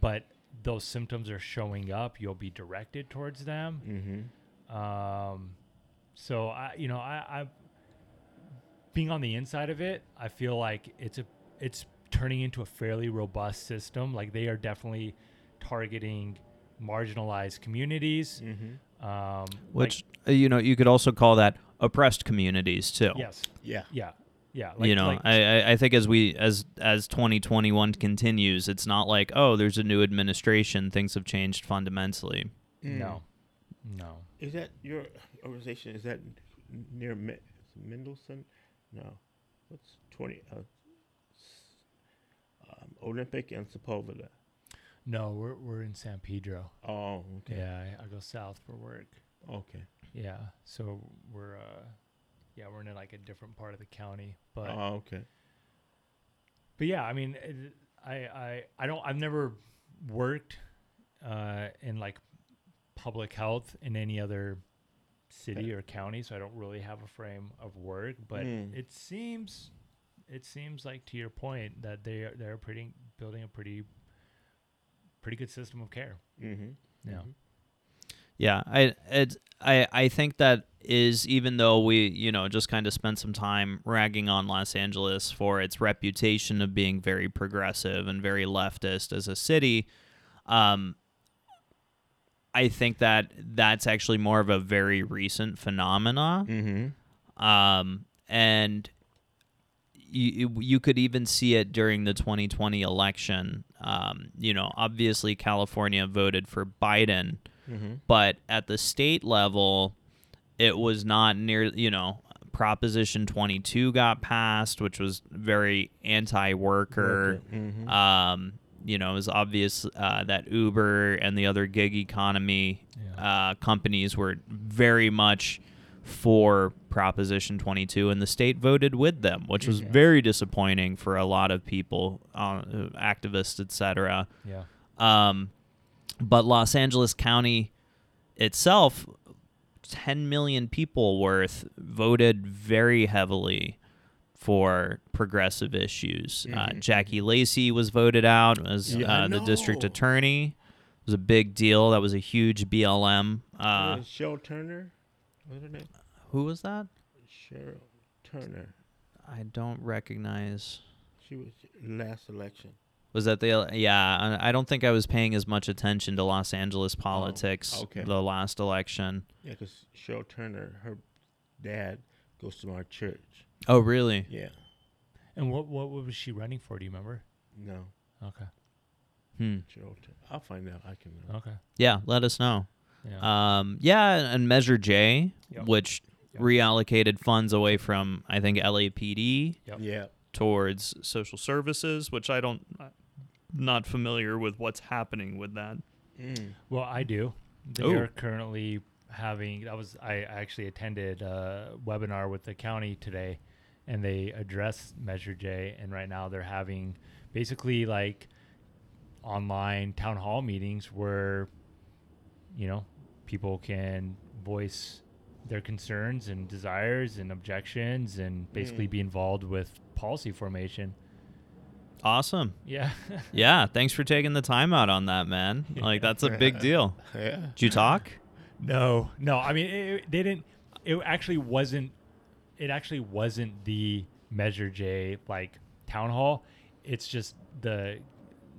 but those symptoms are showing up, you'll be directed towards them. Mm-hmm. Um, so I, you know, I, I, being on the inside of it, I feel like it's a, it's turning into a fairly robust system. Like they are definitely targeting marginalized communities. Mm-hmm. Um, Which uh, you know, you could also call that oppressed communities too. yes, Yeah. yeah, yeah. you know, like, I, I I think as we as as 2021 continues, it's not like oh, there's a new administration, things have changed fundamentally. Mm. no, no. Is that your organization? Is that near Me- Mendelssohn? No. What's twenty? Uh, um, Olympic and Sepulveda. No, we're we're in San Pedro. Oh, okay. Yeah, I, I go south for work. Okay. Yeah, so we're uh, yeah, we're in like a different part of the county, but oh, okay. but yeah, I mean, it, I I I don't I've never worked uh in like public health in any other city or county, so I don't really have a frame of work, but Mm. it seems it seems like to your point that they are they're pretty building a pretty pretty good system of care. Mm-hmm. Yeah. Yeah, I it I I think that is even though we you know just kind of spent some time ragging on Los Angeles for its reputation of being very progressive and very leftist as a city, um, I think that that's actually more of a very recent phenomena. Mm-hmm. Um, and you you could even see it during the 2020 election. Um, you know, obviously California voted for Biden, Mm-hmm. but at the state level, it was not near. You know, Proposition 22 got passed, which was very anti-worker. Mm-hmm. Um, you know, it was obvious uh, that Uber and the other gig economy Yeah. uh, companies were very much for Proposition 22, and the state voted with them, which was Yeah. very disappointing for a lot of people, uh, activists, etc. Yeah. Um, but Los Angeles County itself, 10 million people worth, voted very heavily for progressive issues. Uh, Mhm. Jackie Lacey was voted out as Yeah, uh, the district attorney. It was a big deal. That was a huge BLM. Uh, Cheryl Turner. What's her name? who was that? Cheryl Turner. I don't recognize. She was last election. Was that the yeah? I I don't think I was paying as much attention to Los Angeles politics okay. the last election. Yeah, because Cheryl Turner, her dad, goes to our church. Oh, really? Yeah. And what, what what was she running for? Do you remember? No, Okay. Hmm. Cheryl Turner. I'll find out. I can. Uh, Okay. Yeah, let us know. Yeah. Um, yeah, and Measure J, Yep. which Yep. reallocated funds away from I think LAPD Yep. Yeah. towards social services, which I don't not familiar with what's happening with that. Mm. Well, I do. They Ooh. are currently having. I was I actually attended a webinar with the county today, and they addressed Measure J. And right now they're having basically like online town hall meetings where, you know, people can voice their concerns and desires and objections and basically Mm. be involved with policy formation. Awesome. Yeah. Yeah, thanks for taking the time out on that, man. Like that's a big deal. Yeah. Did you talk? No, no. I mean, it, it- they didn't. It actually wasn't. It actually wasn't the Measure J like town hall. It's just the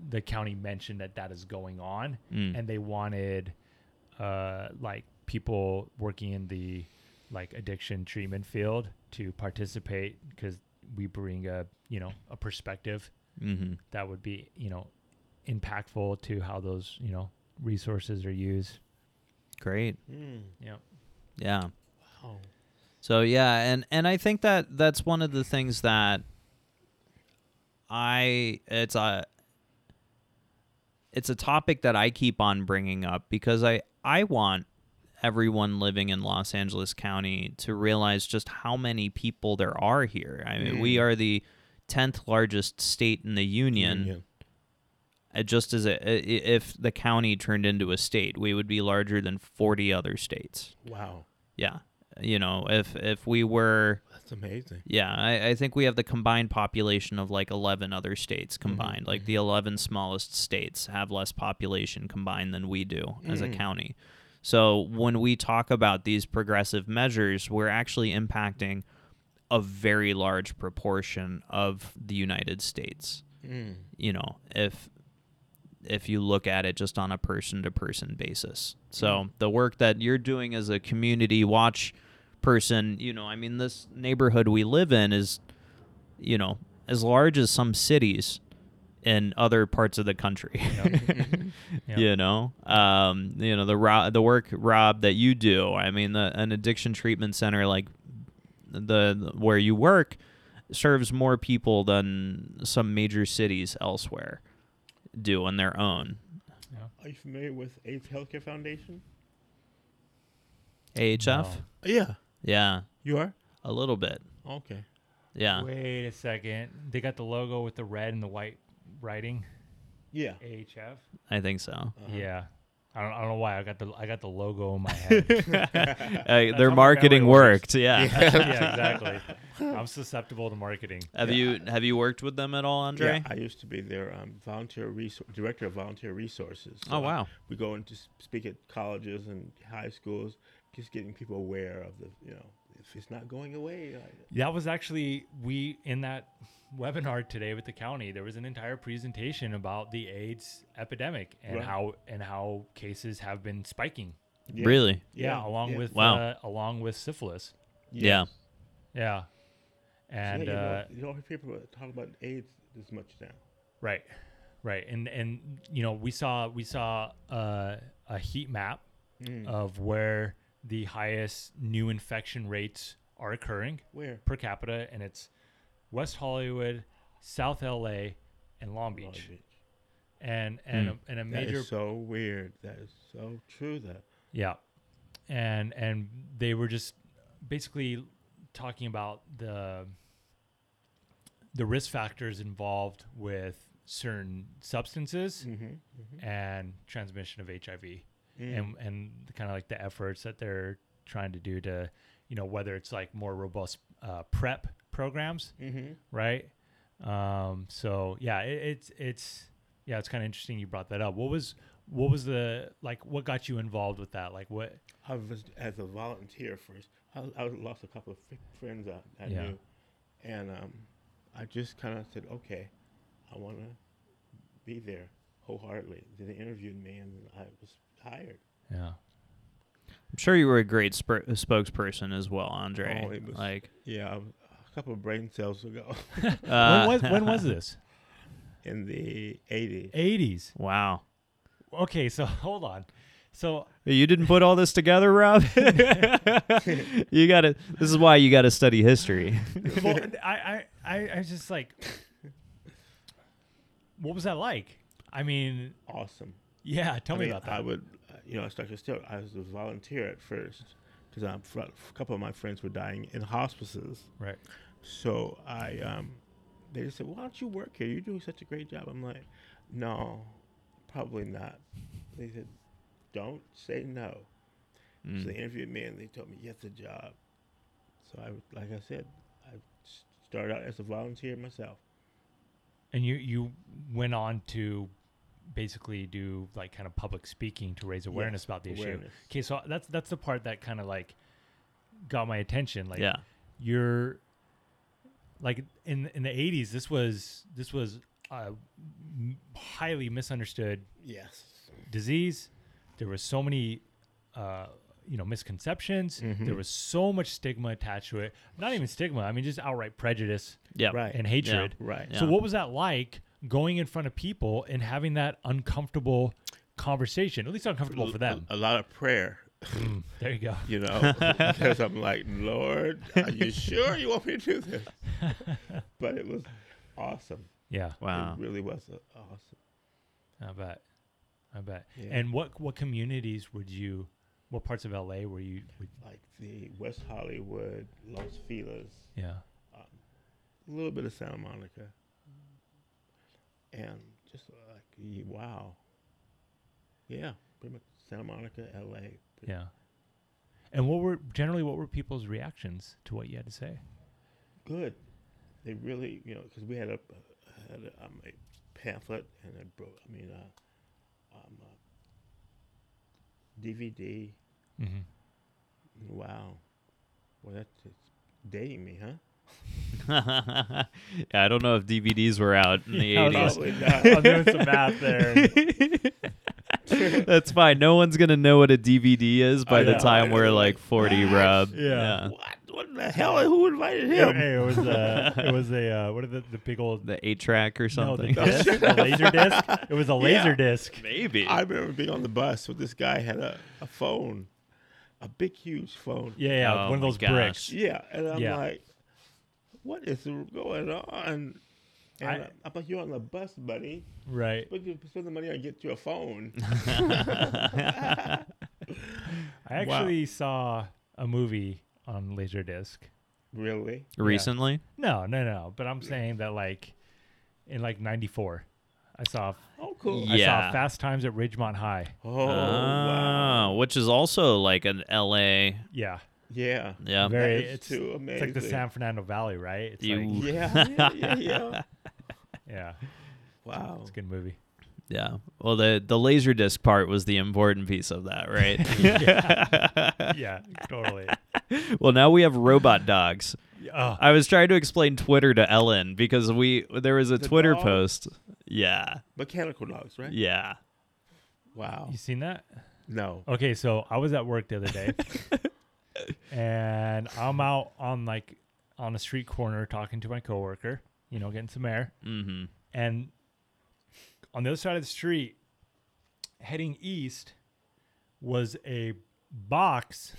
the county mentioned that that is going on, Mm. and they wanted uh like people working in the like addiction treatment field to participate because we bring a you know a perspective Mm-hmm. that would be you know impactful to how those you know resources are used. Great. Mm. Yeah. Yeah. Wow. So yeah, and and I think that that's one of the things that I it's a it's a topic that I keep on bringing up because I I want everyone living in Los Angeles County to realize just how many people there are here. I mean, we Mm. are the 10th largest state in the union. Union. Uh, just as a, if the county turned into a state, we would be larger than 40 other states. Wow. Yeah. You know, if if we were That's amazing. yeah, I, I think we have the combined population of like 11 other states Mm-hmm. combined. Like the 11 smallest states have less population combined than we do as a Mm. county. So when we talk about these progressive measures, we're actually impacting a very large proportion of the United States. Mm. You know, if if you look at it just on a person to person basis. So the work that you're doing as a community watch person, you know, I mean this neighborhood we live in is you know, as large as some cities in other parts of the country. Yeah. You know, um, you know the ro- the work Rob that you do. I mean, the, an addiction treatment center like the, the where you work serves more people than some major cities elsewhere do on their own. Yeah. Are you familiar with AIDS Healthcare Foundation? AHF, No. Yeah. yeah, You are? a little bit, Okay. yeah. Wait a second. They got the logo with the red and the white writing. Yeah. AHF. I think so. Uh-huh. Yeah. I don't, I don't know why I got the I got the logo in my head. Uh, their marketing worked, yeah. yeah, exactly. I'm susceptible to marketing. Have you have you worked with them at all, Andre? Yeah, I used to be their um, volunteer resor- director of volunteer resources. oh So, uh, wow. we go in to speak at colleges and high schools, just getting people aware of the, you know, if it's not going away. Like, That was actually we in that webinar today with the county. There was an entire presentation about the AIDS epidemic and Right. how and how cases have been spiking. yeah. Really? Yeah, Yeah, along yeah. with Wow. uh, along with syphilis. Yeah. Yes. Yeah, So, and yeah, you, uh, don't, you don't hear people talk about AIDS as much now. Right, right, and and you know we saw we saw uh, a heat map Mm. of where the highest new infection rates are occurring Where? per capita, and it's West Hollywood, South LA, and Long Beach, Long Beach. and and Hmm. a, and a major is so weird. That is so true. That Yeah. And and they were just basically talking about the the risk factors involved with certain substances mm-hmm. and transmission of HIV Mm. and and kind of like the efforts that they're trying to do to you know whether it's like more robust uh, PrEP programs Mm-hmm. right um so yeah it, it's it's yeah it's kind of interesting you brought that up what was what was the like what got you involved with that like what I was as a volunteer first. I, I lost a couple of f- friends I, I Yeah. knew, and um, I just kind of said, okay, I want to be there wholeheartedly. They interviewed me, and I was hired. Yeah. I'm sure you were a great sp- spokesperson as well, Andre. Oh, it was- like, Yeah, a couple of brain cells ago uh, when was when was this? in the 80s. 80s. Wow. Okay, so hold on. So You didn't put all this together, Rob. you got to. This is why you got to study history. well, I, I, I, I was just like, what was that like? I mean, Awesome. Yeah, tell I me mean, about that. I would, you know, I started still. I was a volunteer at first because a couple of my friends were dying in hospices. right. So I, um, they just said, "Why don't you work here? You're doing such a great job." I'm like, "No, probably not." They said, "Don't say no." Mm. So they interviewed me and they told me, "Yes, the job." So I, like I said, I started out as a volunteer myself. And you you went on to basically do like kind of public speaking to raise awareness Yes, about the issue. Okay, so that's that's the part that kind of like got my attention. Like, yeah. you're like in in the 80s this was this was a highly misunderstood Yes. disease there was so many uh you know misconceptions Mhm. there was so much stigma attached to it not even stigma i mean just outright prejudice Yeah. Right. and hatred Right. Yeah. so what was that like going in front of people and having that uncomfortable conversation at least uncomfortable for them A, a lot of prayer. Mm, there you go you know, because I'm like, Lord, are you sure you want me to do this? But it was awesome. yeah Wow. It really was awesome. i bet i bet Yeah. And what what communities would you? What parts of LA were you? Would, like the West Hollywood, Los Feliz, yeah, um, a little bit of Santa Monica, and just like wow, yeah, pretty much Santa Monica, L.A. yeah. And what were generally what were people's reactions to what you had to say? good. They really, you know, because we had a had a, um, a pamphlet and a bro. I mean, uh, um, uh, DVD. Mm-hmm. Wow, well, that's it's dating me, huh? yeah, I don't know if DVDs were out in the Yeah, I was 80s. Probably not. I'm doing some math there. That's fine. No one's gonna know what a DVD is by I the know, time I we're know, like like, 40, what? Rob. Yeah. What? What the hell? Who invited him? hey, it was uh, it was a uh, what are the the big old The eight track or no the something. disc, the laser disc. It was a laser Yeah. disc. Maybe. I remember being on the bus with this guy had a, a phone, a big, huge phone. Yeah, yeah, Oh one of those gosh. bricks. Yeah, and I'm Yeah. like, what is going on? And I- I, am like, you're on the bus, buddy. Right. But you spend the money on get you a phone. I actually saw a movie on Laserdisc. really? Recently? No, no, no. But I'm saying that like in like '94, I saw Oh, cool. Yeah. I saw Fast Times at Ridgemont High. Oh, wow. Ah, Which is also like an LA. Yeah, Yeah. Yeah. very. is It's, too it's like the San Fernando Valley, right? It's You- like Yeah, yeah, yeah, yeah. yeah, Wow. it's a good movie. Yeah. Well, the the laser disc part was the important piece of that, right? Yeah. yeah, totally. well, now we have robot dogs. Oh, I was trying to explain Twitter to Ellen because we there was a The Twitter dog? post. Yeah. Mechanical dogs, right? Yeah. Wow. you seen that? No. Okay, so I was at work the other day, and I'm out on like on a street corner talking to my coworker. You know, getting some air. Mm-hmm. and on the other side of the street heading east was a box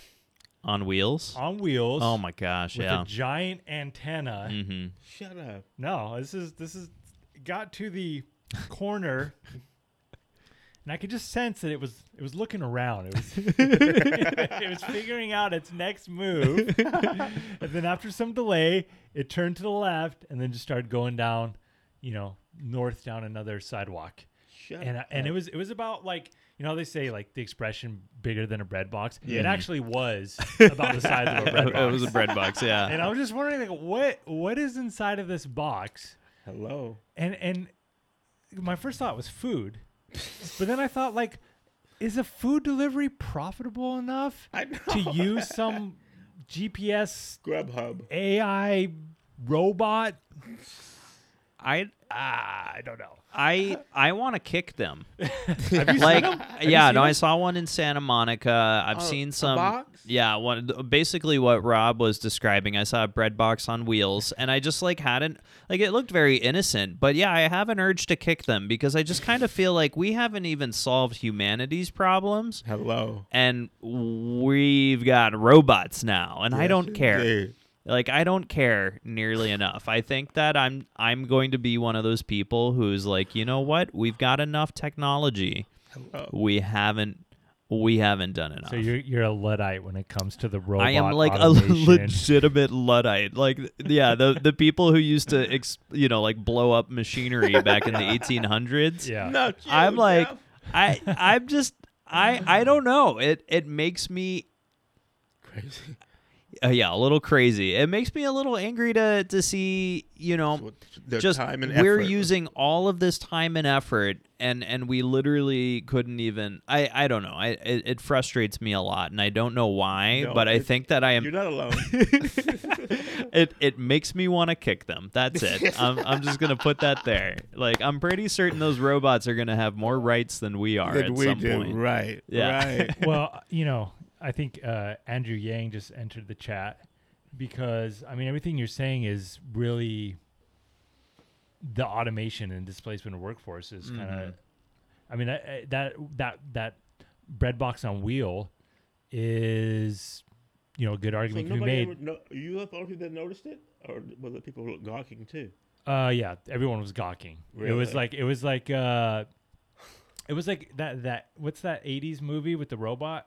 On wheels. on wheels Oh my gosh! with Yeah. a giant antenna Mm-hmm. Shut up. no this is this is got to the corner and i could just sense that it was it was looking around it was it was figuring out its next move and then after some delay it turned to the left and then just started going down you know north down another sidewalk Shut and I, and it was it was about like you know how they say like the expression bigger than a bread box. Yeah. It actually was about the size of a bread box. it was a bread box. Yeah. and I was just wondering like what what is inside of this box? Hello. And and my first thought was food, but then I thought like, is a food delivery profitable enough to use some GPS Grubhub. AI robot. I Ah, I don't know. I I want to kick them. Have you seen like them? yeah no i saw one in santa monica i've Oh, seen a some box? yeah one basically what rob was describing i saw a bread box on wheels and i just like hadn't like it looked very innocent but yeah i have an urge to kick them because i just kind of feel like we haven't even solved humanity's problems Hello. and we've got robots now and i don't care indeed. Like I don't care nearly enough. I think that I'm I'm going to be one of those people who's like, you know what? We've got enough technology. Hello. We haven't we haven't done enough. So you're you're a luddite when it comes to the robot. I am like a legitimate luddite. Like yeah, the the people who used to ex, you know like blow up machinery back in the 1800s. Yeah. Not you, I'm like Jeff. I I'm just I I don't know. It it makes me crazy. Uh, yeah, a little crazy. It makes me a little angry to to see, you know, So just time and we're effort. using all of this time and effort and and we literally couldn't even I I don't know. I it, it frustrates me a lot and I don't know why, No, but I think that I am You're not alone. it it makes me want to kick them. That's it. I'm I'm just going to put that there. Like I'm pretty certain those robots are going to have more rights than we are That at we some do. point. Right. Yeah. Right. well, you know, I think uh, Andrew Yang just entered the chat because I mean everything you're saying is really the automation and displacement of workforce is kind of. Mhm. I mean I, I, that that that bread box on wheel is you know a good so argument to be made. ever, no, you the only people that noticed it, or were the people gawking too? Uh, yeah, everyone was gawking. It was like it was like uh, it was like that that what's that '80s movie with the robot?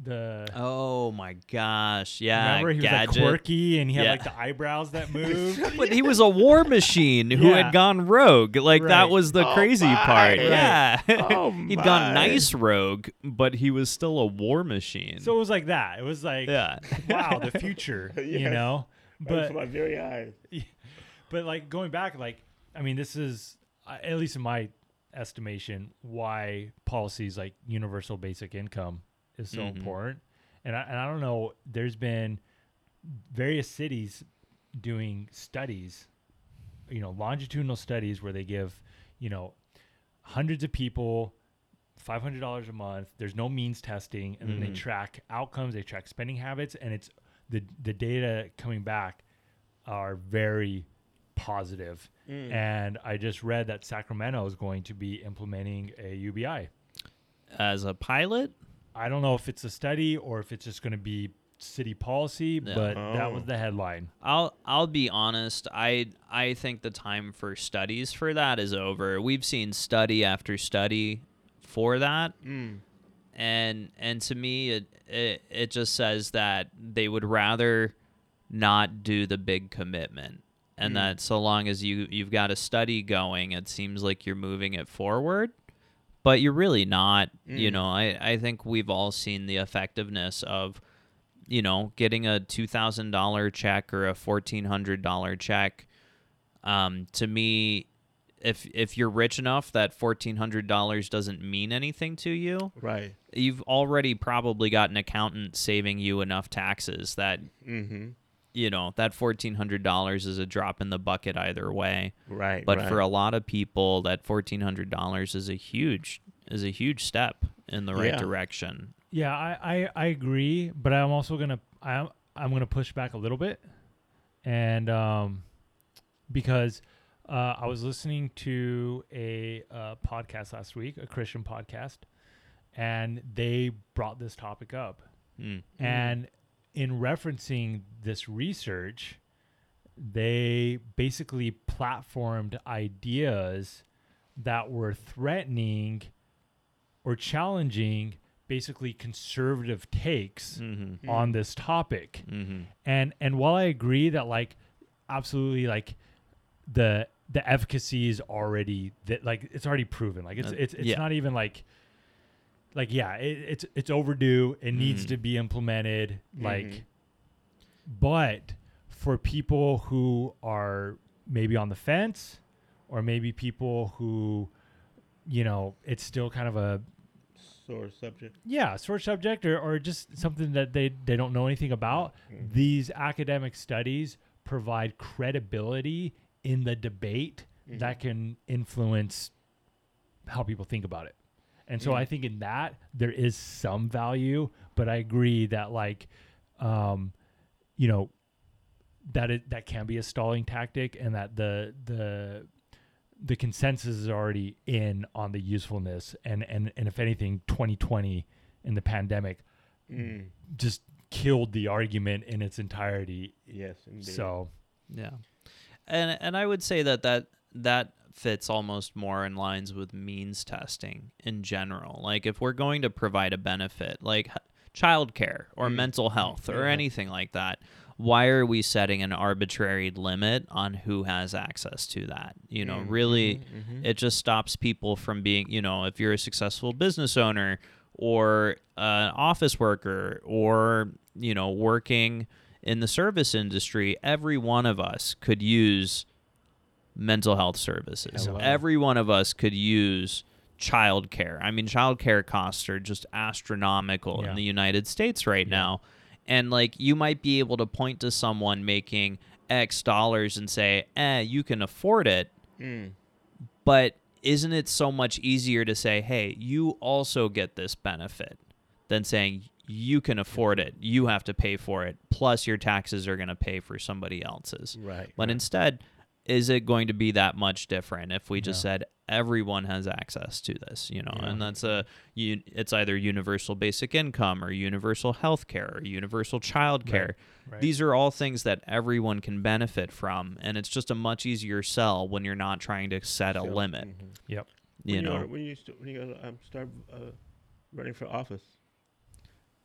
The Oh my gosh. Yeah. remember he gadget. was like quirky and he had Yeah. like the eyebrows that moved. But he was a war machine who Yeah. had gone rogue. Like that was the Oh crazy my. part. Right. Yeah. Oh He'd gone nice rogue, but he was still a war machine. so it was like that. It was like yeah. wow, the future, you know. But my very eyes. but like going back, like I mean, this is uh, at least in my estimation why policies like universal basic income is so Mhm. important. And I, and I don't know. There's been various cities doing studies, you know, longitudinal studies where they give, you know, hundreds of people five hundred dollars a month. There's no means testing, and then they Mhm. track outcomes. They track spending habits, and it's the the data coming back are very positive. Mm. And I just read that Sacramento is going to be implementing a UBI. As a pilot, I don't know if it's a study or if it's just going to be city policy, Yeah. but that was Oh. the headline. I'll I'll be honest. I I think the time for studies for that is over. We've seen study after study for that, Mm. and and to me it it, it just says that they would rather not do the big commitment and Mm. that so long as you you've got a study going it seems like you're moving it forward but you're really not you Mm. know i i think we've all seen the effectiveness of you know getting a $2000 check or a $1400 check um to me if if you're rich enough that $1400 doesn't mean anything to you Right. you've already probably got an accountant saving you enough taxes that Mm-hmm. You know that $1400 is a drop in the bucket either way Right. but right. for a lot of people that $1400 is a huge is a huge step in the right Yeah. direction Yeah, I, I, I agree, but I'm also gonna I'm I'm gonna push back a little bit, and um, because uh, I was listening to a uh, podcast last week, a Christian podcast, and they brought this topic up, Mm. and in referencing this research, they basically platformed ideas that were threatening or challenging basically conservative takes Mm-hmm. on this topic. Mm-hmm. And and while I agree that like absolutely like the the efficacy is already that like it's already proven. Like it's Uh, it's it's yeah. not even like like yeah, it, it's it's overdue. It needs Mhm. to be implemented. Like Mhm. but for people who are maybe on the fence or maybe people who you know, it's still kind of a Sore subject. yeah, sore subject or, or just something that they, they don't know anything about. Mhm. These academic studies provide credibility in the debate Mm-hmm. that can influence how people think about it. And so Mm. I think in that there is some value, but I agree that like um you know that it that can be a stalling tactic and that the the the consensus is already in on the usefulness and and and if anything 2020 in the pandemic Mm. just killed the argument in its entirety Yes, indeed. so Yeah, and and I would say that that that fits almost more in lines with means testing in general. Like if we're going to provide a benefit, like childcare or Mm. mental health or Yeah. anything like that, why are we setting an arbitrary limit on who has access to that? You know, Mm, really, mhm, mhm. it just stops people from being, you know, if you're a successful business owner or an office worker or, you know, working in the service industry, every one of us could use mental health services. Hello. Every one of us could use childcare. I mean, childcare costs are just astronomical Yeah. in the United States right now. And like you might be able to point to someone making X dollars and say, eh, you can afford it. Mm. But isn't it so much easier to say, hey, you also get this benefit than saying you can afford it, you have to pay for it, plus your taxes are going to pay for somebody else's? Right. But right. instead, is it going to be that much different if we just No. said everyone has access to this, you know? Yeah. And that's a you it's either universal basic income or universal health care or universal child care. right. These are all things that everyone can benefit from and it's just a much easier sell when you're not trying to set a So, limit, mhm. yep you when know. You're, when you st- when you gonna um, start uh, running for office?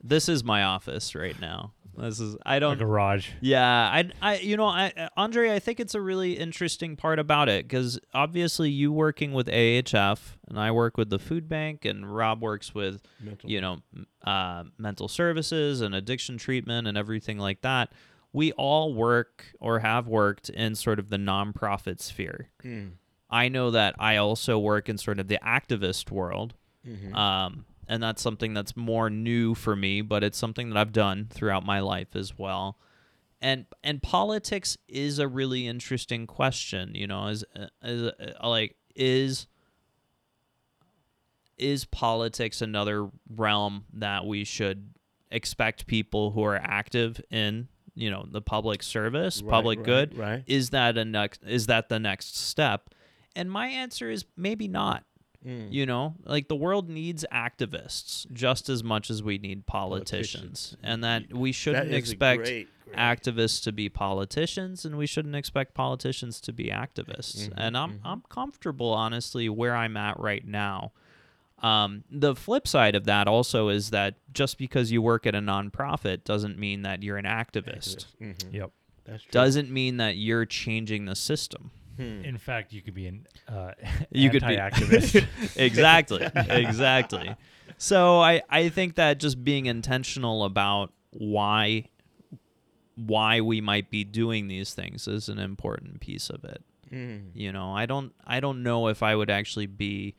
This is my office right now. This is I don't garage Yeah, I, I, you know, I, uh, Andre, I think it's a really interesting part about it because obviously you working with AHF and I work with the food bank and Rob works with, Mental. you know, uh, mental services and addiction treatment and everything like that. We all work or have worked in sort of the nonprofit sphere. Mm. I know that I also work in sort of the activist world. Mhm. Um, and that's something that's more new for me, but it's something that I've done throughout my life as well. And and politics is a really interesting question, you know, is is uh, like is is politics another realm that we should expect people who are active in, you know, the public service, Right, public right, good? Right. Is that a next is that the next step? And my answer is maybe not. Mm. You know, like the world needs activists just as much as we need politicians, Politicians. and that we shouldn't is a expect great, great- activists to be politicians, and we shouldn't expect politicians to be activists. Mhm, And I'm mhm. I'm comfortable, honestly, where I'm at right now. Um, the flip side of that also is that just because you work at a nonprofit doesn't mean that you're an activist. Mhm. yep That's true. Doesn't mean that you're changing the system. Hmm. in fact you could be an uh you could be. anti-activist. Exactly. Exactly. So i i think that just being intentional about why why we might be doing these things is an important piece of it. Mm. you know i don't i don't know if i would actually be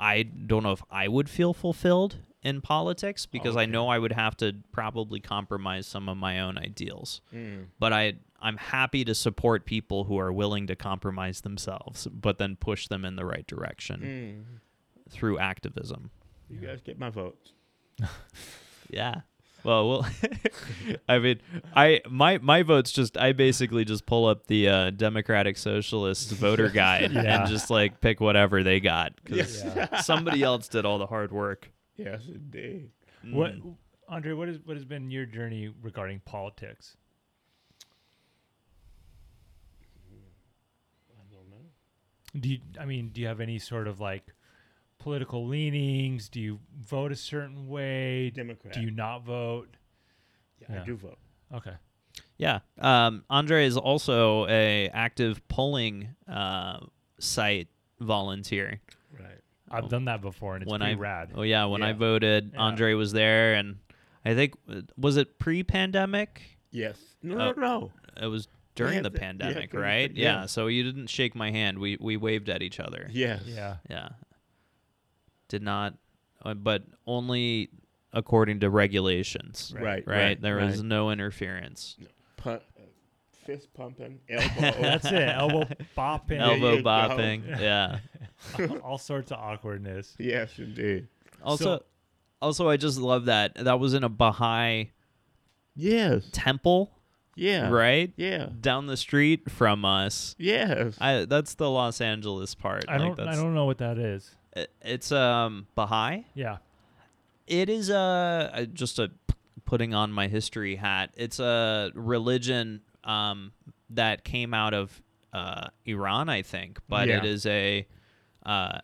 i don't know if i would feel fulfilled in politics because i know i would have to probably compromise some of my own ideals. Mm. but I I'm happy to support people who are willing to compromise themselves, but then push them in the right direction Mm. through activism. You guys get my votes. Yeah. Well, well, I mean, I my my votes just I basically just pull up the uh, Democratic Socialist voter guide Yeah. and just like pick whatever they got because Yeah. somebody else did all the hard work. Yes, indeed. what Mm. andre what is what has been your journey regarding politics I don't know. Do you i mean do you have any sort of like political leanings do you vote a certain way Democrat. do you not vote Yeah, Yeah. I do vote. okay Yeah. Um, Andre is also a active polling uh, site volunteer. Right. i've Oh. done that before and it's When pretty I- rad Oh yeah, when I voted, Yeah. Andre was there, and I think uh, was it pre-pandemic? Yes. No, Oh. no, no. It was during had the the- yeah, pandemic, during right? yeah. yeah. So you didn't shake my hand. We we waved at each other. Yes. yeah Yeah. Did not, uh, but only according to regulations. Right. Right. There was no interference. Pu- uh, fist pumping, elbow. That's it. Elbow bopping. Elbow you go. bopping. Yeah. all sorts of awkwardness. yes, indeed. Also, So- also, I just love that that was in a Baha'i Yes. temple, Yeah. right Yeah. down the street from us. Yeah. I that's the Los Angeles part. I like don't. I that's, don't know what that is. it- It's um Baha'i. Yeah. It is a uh, just a putting on my history hat. It's a religion um that came out of uh Iran, I think, but it Yeah. is a uh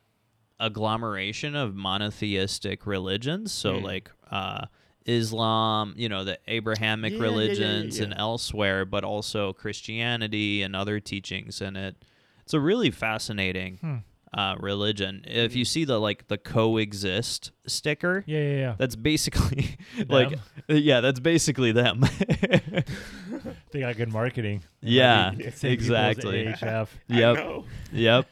agglomeration of monotheistic religions. So Mm. like uh Islam, you know, the Abrahamic Yeah, yeah, yeah, yeah, religions and elsewhere, but also Christianity and other teachings in it. It's a really fascinating Hmm. Uh, religion. If you see the like the coexist sticker, Yeah. Yeah. Yeah. that's basically like Them? yeah, that's basically them. They got good marketing. Yeah, might be- send exactly. AHF. I yep. know. Yep.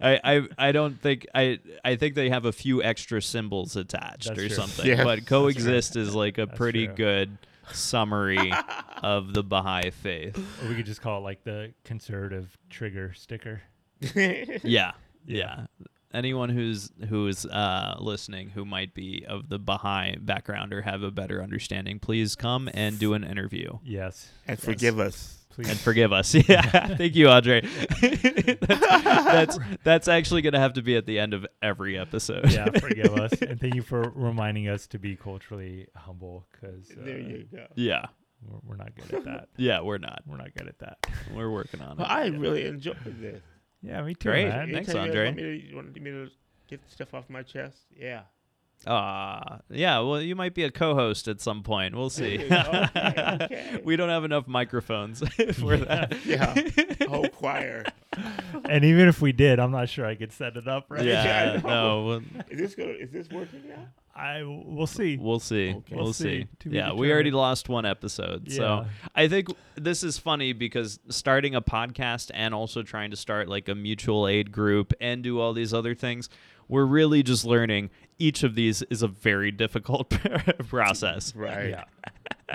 I, I I don't think I I think they have a few extra symbols attached That's or true. something. Yeah, but coexist is like a That's pretty true. good summary of the Baha'i faith. Or we could just call it like the conservative trigger sticker. Yeah. Yeah. Anyone who's who's uh, listening who might be of the Baha'i background or have a better understanding, please come and do an interview Yes. and forgive us. Please. and forgive us. Yeah, thank you, Andre. that's, that's that's actually gonna have to be at the end of every episode. yeah, forgive us, and thank you for reminding us to be culturally humble because uh, There you go. yeah, we're, we're not good at that. yeah. We're not. We're not good at that. We're working on Well, it. I really enjoyed this. Yeah, me too, Great. man. Thanks, Anytime you guys Andre. Want me to, you want me to get stuff off my chest? Yeah. Ah, yeah. Well, you might be a co-host at some point. We'll see. Okay, okay. we don't have enough microphones for that. Yeah. Whole choir. And even if we did, I'm not sure I could set it up right. Yeah, I no, Is this go? Is this working now? I we'll see. we'll see. Okay. We'll, We'll see. see. Yeah, we already lost one episode, so I think this is funny because starting a podcast and also trying to start like a mutual aid group and do all these other things, we're really just learning each of these is a very difficult process. Right. Yeah,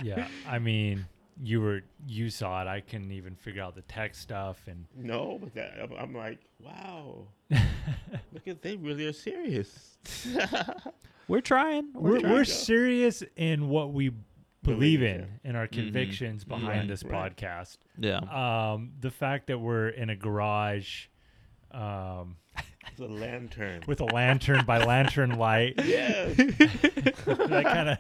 yeah. I mean, you were you saw it. I couldn't even figure out the tech stuff, and No, but that I'm, I'm like, wow. Look at they really are serious. We're trying. We're we're, trying we're serious in what we believe Believe, in, in our Mhm. convictions behind Right, this right. podcast. yeah. Um, the fact that we're in a garage, um, It's a lantern. with a lantern by lantern light, yes. that kind of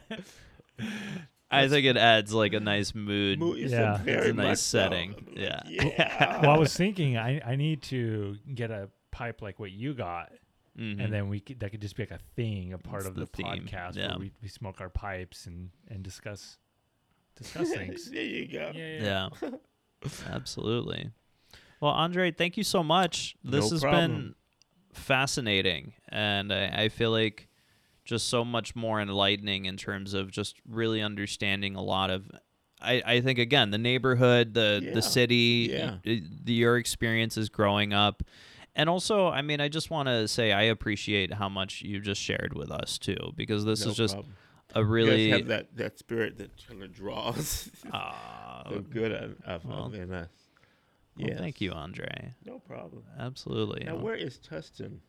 I think it adds like a nice mood. Mo- it's Yeah. a, It's a nice setting. I'm Yeah. yeah. well, I was thinking I, I need to get a pipe like what you got, Mhm. and then we could, that could just be like a thing, a part It's of the, the podcast yeah. where we, we smoke our pipes and and discuss discuss things. there you go. yeah, Yeah. Absolutely. Well, Andre, thank you so much. This No has been fascinating. And I, I feel like just so much more enlightening in terms of just really understanding a lot of. I, I think, again, the neighborhood, the, Yeah. the city, Yeah. y- the, your experiences growing up. And also, I mean, I just want to say I appreciate how much you just shared with us, too, because this No is just problem. a You really. guys have that, that spirit that kind of draws Ah, the good of, of, well, of in us. well, Thank you, Andre. No problem. Absolutely. Now, where is Tustin?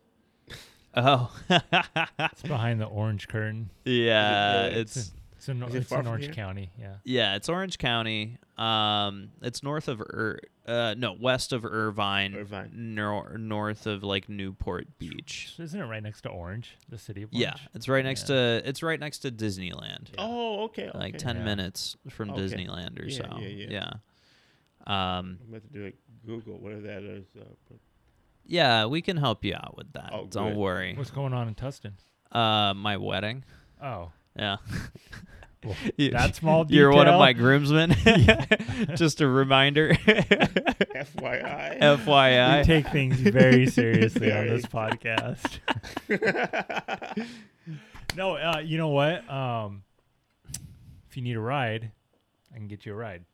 Oh, it's behind the orange curtain. yeah, really? it's It's in, Is it's in Orange here? County. Yeah. yeah, it's Orange County. Um, it's north of Ir- uh, no, west of Irvine, Irvine. nor- north of like Newport Beach. So isn't it right next to Orange, the city of Orange? Yeah, it's right next Yeah. to it's right next to Disneyland. Oh, okay. Like okay. ten Yeah. minutes from Okay. Disneyland or Yeah, so. yeah, yeah. Um, I'm about to do it. Google where that is. Uh, yeah, we can help you out with that. Oh, Don't good. worry. What's going on in Tustin? Uh, my wedding. Oh, Yeah. Well, You- that small detail. You're one of my groomsmen. Just a reminder. FYI. FYI. We take things very seriously on this podcast. no, uh, you know what? Um, if you need a ride, I can get you a ride.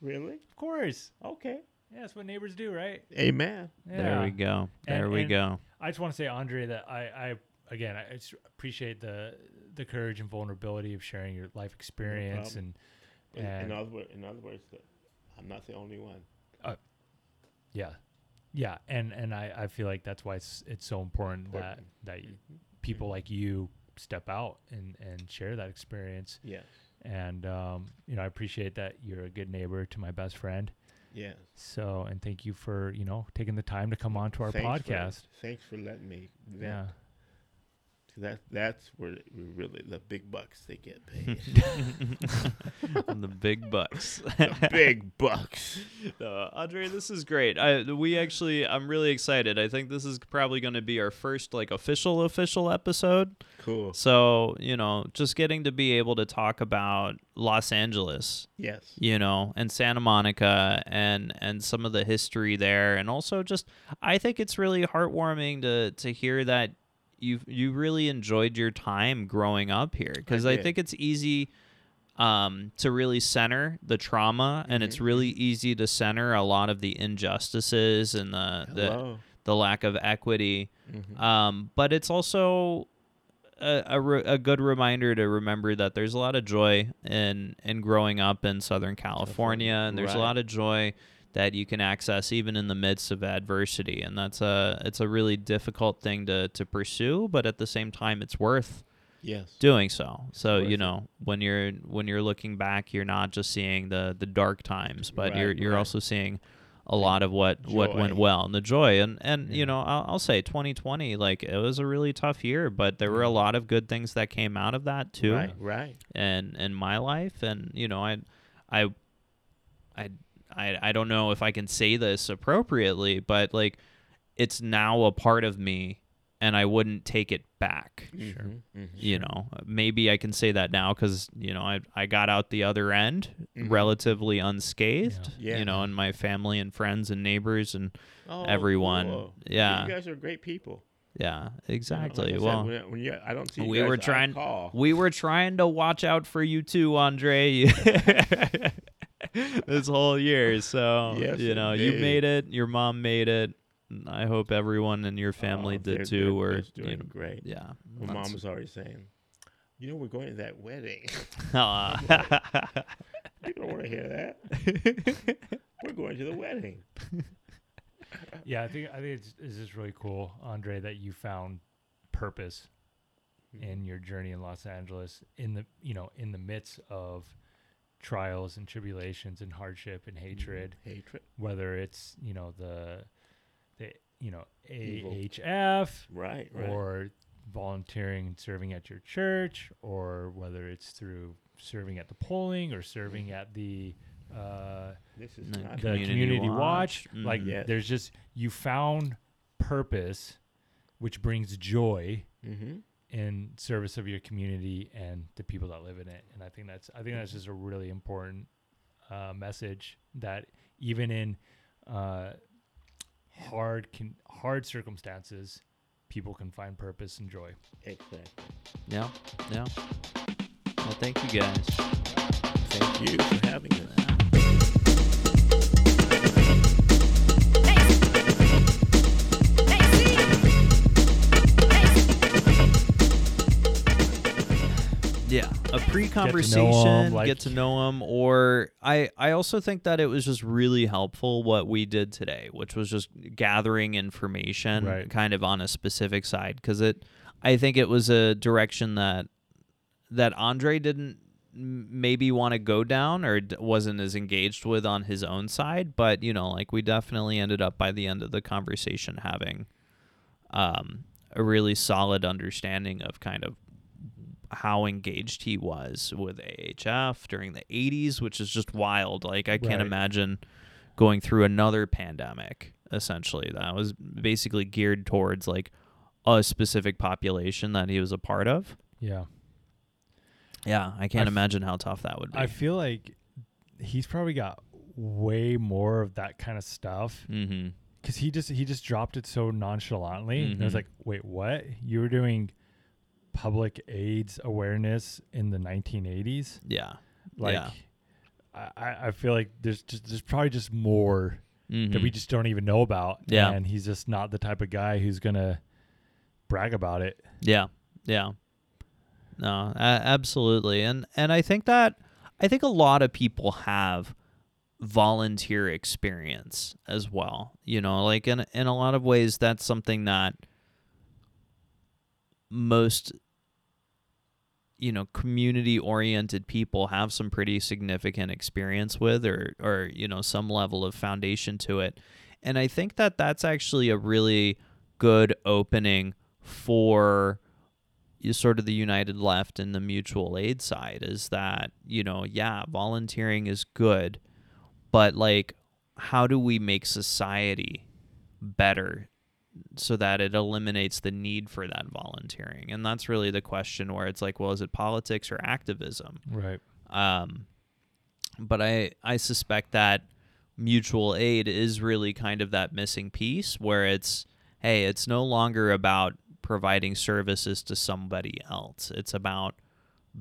really? Of course. Okay. Yeah, that's what neighbors do, right? Amen. Yeah. There we go. And- There we and- go. I just want to say, Andre, that I, I again, I just appreciate the the courage and vulnerability of sharing your life experience problem. and In, in and other words, in other words, I'm not the only one. Yeah, yeah, and and I I feel like that's why it's it's so important, that Important. that y- Mhm. people like you step out and and share that experience. Yes. And um, you know, I appreciate that you're a good neighbor to my best friend. Yeah. So, and thank you for you know taking the time to come on to our Thanks for- podcast. thanks for letting me. Vent. Yeah. That that's where really the big bucks they get paid. the big bucks. the big bucks. No, Andre, this is great. I we actually I'm really excited. I think this is probably going to be our first like official official episode. Cool. So, you know, just getting to be able to talk about Los Angeles, Yes. you know, and Santa Monica and and some of the history there and also just I think it's really heartwarming to to hear that you you really enjoyed your time growing up here because I, did. think it's easy um, to really center the trauma and it's Mhm, really easy to center a lot of the injustices and the the, Hello. the lack of equity Mhm. um, but it's also a, a, re- a good reminder to remember that there's a lot of joy in in growing up in Southern California, and there's a lot of joy that you can access even in the midst of adversity, and that's a it's a really difficult thing to to pursue, but at the same time, it's worth yes. doing so. So you know when you're when you're looking back, you're not just seeing the the dark times, but you're you're right. also seeing a lot of what what went well and the joy and and Yeah. you know I'll, I'll say 2020 like it was a really tough year but there were a Mhm. lot of good things that came out of that too Right. Right. and in my life and you know I I I I I don't know if I can say this appropriately but like it's now a part of me and I wouldn't take it back Sure. Mhm, mhm. you know maybe i can say that now because you know I, I got out the other end Mhm. relatively unscathed Yeah. you know and my family and friends and neighbors and Oh, everyone. cool. Yeah. You guys are great people. yeah You know, exactly like I said, well when, when you, I don't see you we guys, were trying- call. we were trying to watch out for you too andre this whole year so Yes, you know you made it your mom made it i hope everyone in your family Oh, did they're- too they're- or they're you doing know, great. yeah My that's- mom was already saying, "You know, we're going to that wedding. Aw. you don't want to hear that. we're going to the wedding." Yeah, I think I think it's, it's just really cool, Andre, that you found purpose Mm-hmm. in your journey in Los Angeles in the you know in the midst of trials and tribulations and hardship and hatred, Hatred. whether it's you know the the you know AHF Right. Right. or volunteering and serving at your church, or whether it's through serving at the polling or serving at the uh, this is No, not the Community community, watch. watch. Like Mhm. Yes. there's just you found purpose, which brings joy Mm-hmm. In service of your community and the people that live in it. And I think that's I think that's just a really important uh, message that even in uh, hard con- hard circumstances, people can find purpose and joy. Exactly. Yeah, yeah. Well, thank you guys. Thank you for having us. A pre-conversation, Get to know 'em, like- get to know them, or I I also think that it was just really helpful what we did today, which was just gathering information, Right. kind of on a specific side, because it I think it was a direction that that Andre didn't maybe want to go down or wasn't as engaged with on his own side, but you know, like we definitely ended up by the end of the conversation having um, a really solid understanding of kind of how engaged he was with AHF during the 80s, which is just wild. Like I can't Right. imagine going through another pandemic essentially that was basically geared towards like a specific population that he was a part of. Yeah. Yeah, I can't I f- imagine how tough that would be. I feel like he's probably got way more of that kind of stuff mm-hmm. because he just he just dropped it so nonchalantly. And I was like, wait, what? You were doing public AIDS awareness in the 1980s? Yeah. Like, yeah. I- I, feel like there's just there's probably just more mm-hmm. that we just don't even know about. Yeah. and he's just not the type of guy who's gonna brag about it. Yeah, yeah. No, a- absolutely, and and I think that I think a lot of people have volunteer experience as well. You know, like in in a lot of ways that's something that most you know community oriented people have some pretty significant experience with or or you know some level of foundation to it. And i think that that's actually a really good opening for sort of the united left and the mutual aid side is that you know yeah volunteering is good but like how do we make society better so that it eliminates the need for that volunteering. And that's really the question where it's like well is it politics or activism? Right. um, but I I suspect that mutual aid is really kind of that missing piece where it's hey it's no longer about providing services to somebody else. It's about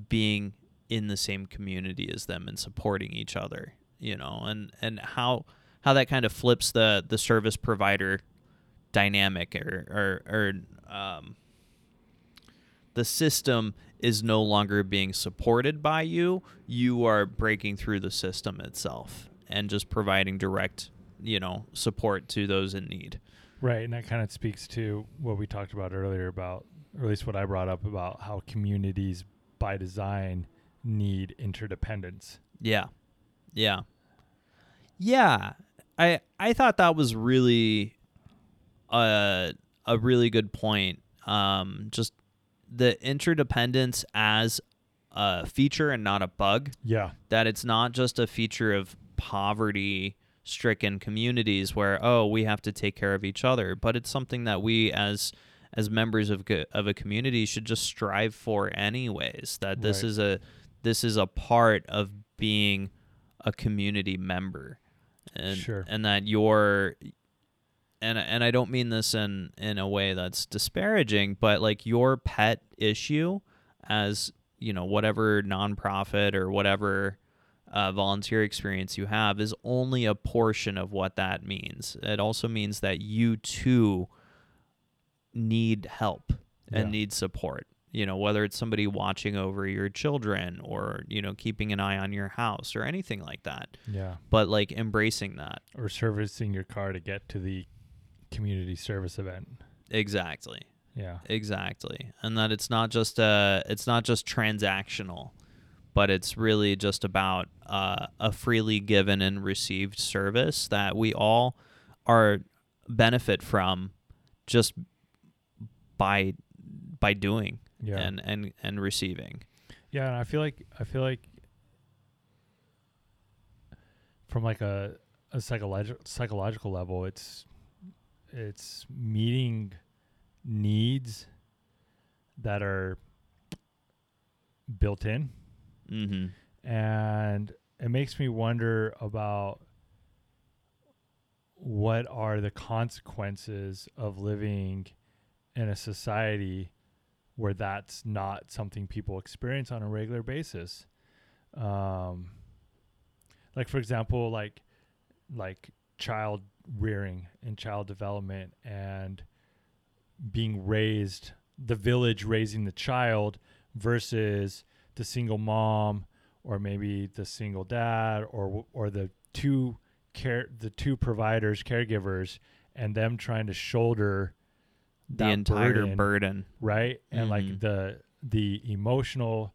being in the same community as them and supporting each other you know and and how how that kind of flips the the service provider dynamic or or, or um, the system is no longer being supported by you you are breaking through the system itself and just providing direct you know support to those in need Right, and that kind of speaks to what we talked about earlier about, or at least what I brought up about how communities by design need interdependence. yeah yeah yeah i i thought that was really a a really good point um just the interdependence as a feature and not a bug Yeah, that it's not just a feature of poverty stricken communities where oh we have to take care of each other but it's something that we as as members of co- of a community should just strive for anyways that this Right. is a this is a part of being a community member and Sure. and that you're and and I don't mean this in in a way that's disparaging, but like your pet issue as you know whatever nonprofit or whatever uh, volunteer experience you have is only a portion of what that means. It also means that you too need help and Yeah. need support. You know, whether it's somebody watching over your children or, you know, keeping an eye on your house or anything like that. yeah. But like embracing that. Or servicing your car to get to the community service event. Exactly. Yeah, Exactly. And that it's not just uh it's not just transactional, but it's really just about uh, a freely given and received service that we all are benefit from just by by doing yeah, and and and receiving. yeah. And I feel like I feel like from like a a psychological psychological level, it's it's meeting needs that are built in Mhm. and it makes me wonder about what are the consequences of living in a society where that's not something people experience on a regular basis um like for example like like child rearing and child development and being raised the village raising the child versus the single mom or maybe the single dad or or the two care the two providers caregivers and them trying to shoulder The entire burden, burden. right and Mhm. like the the emotional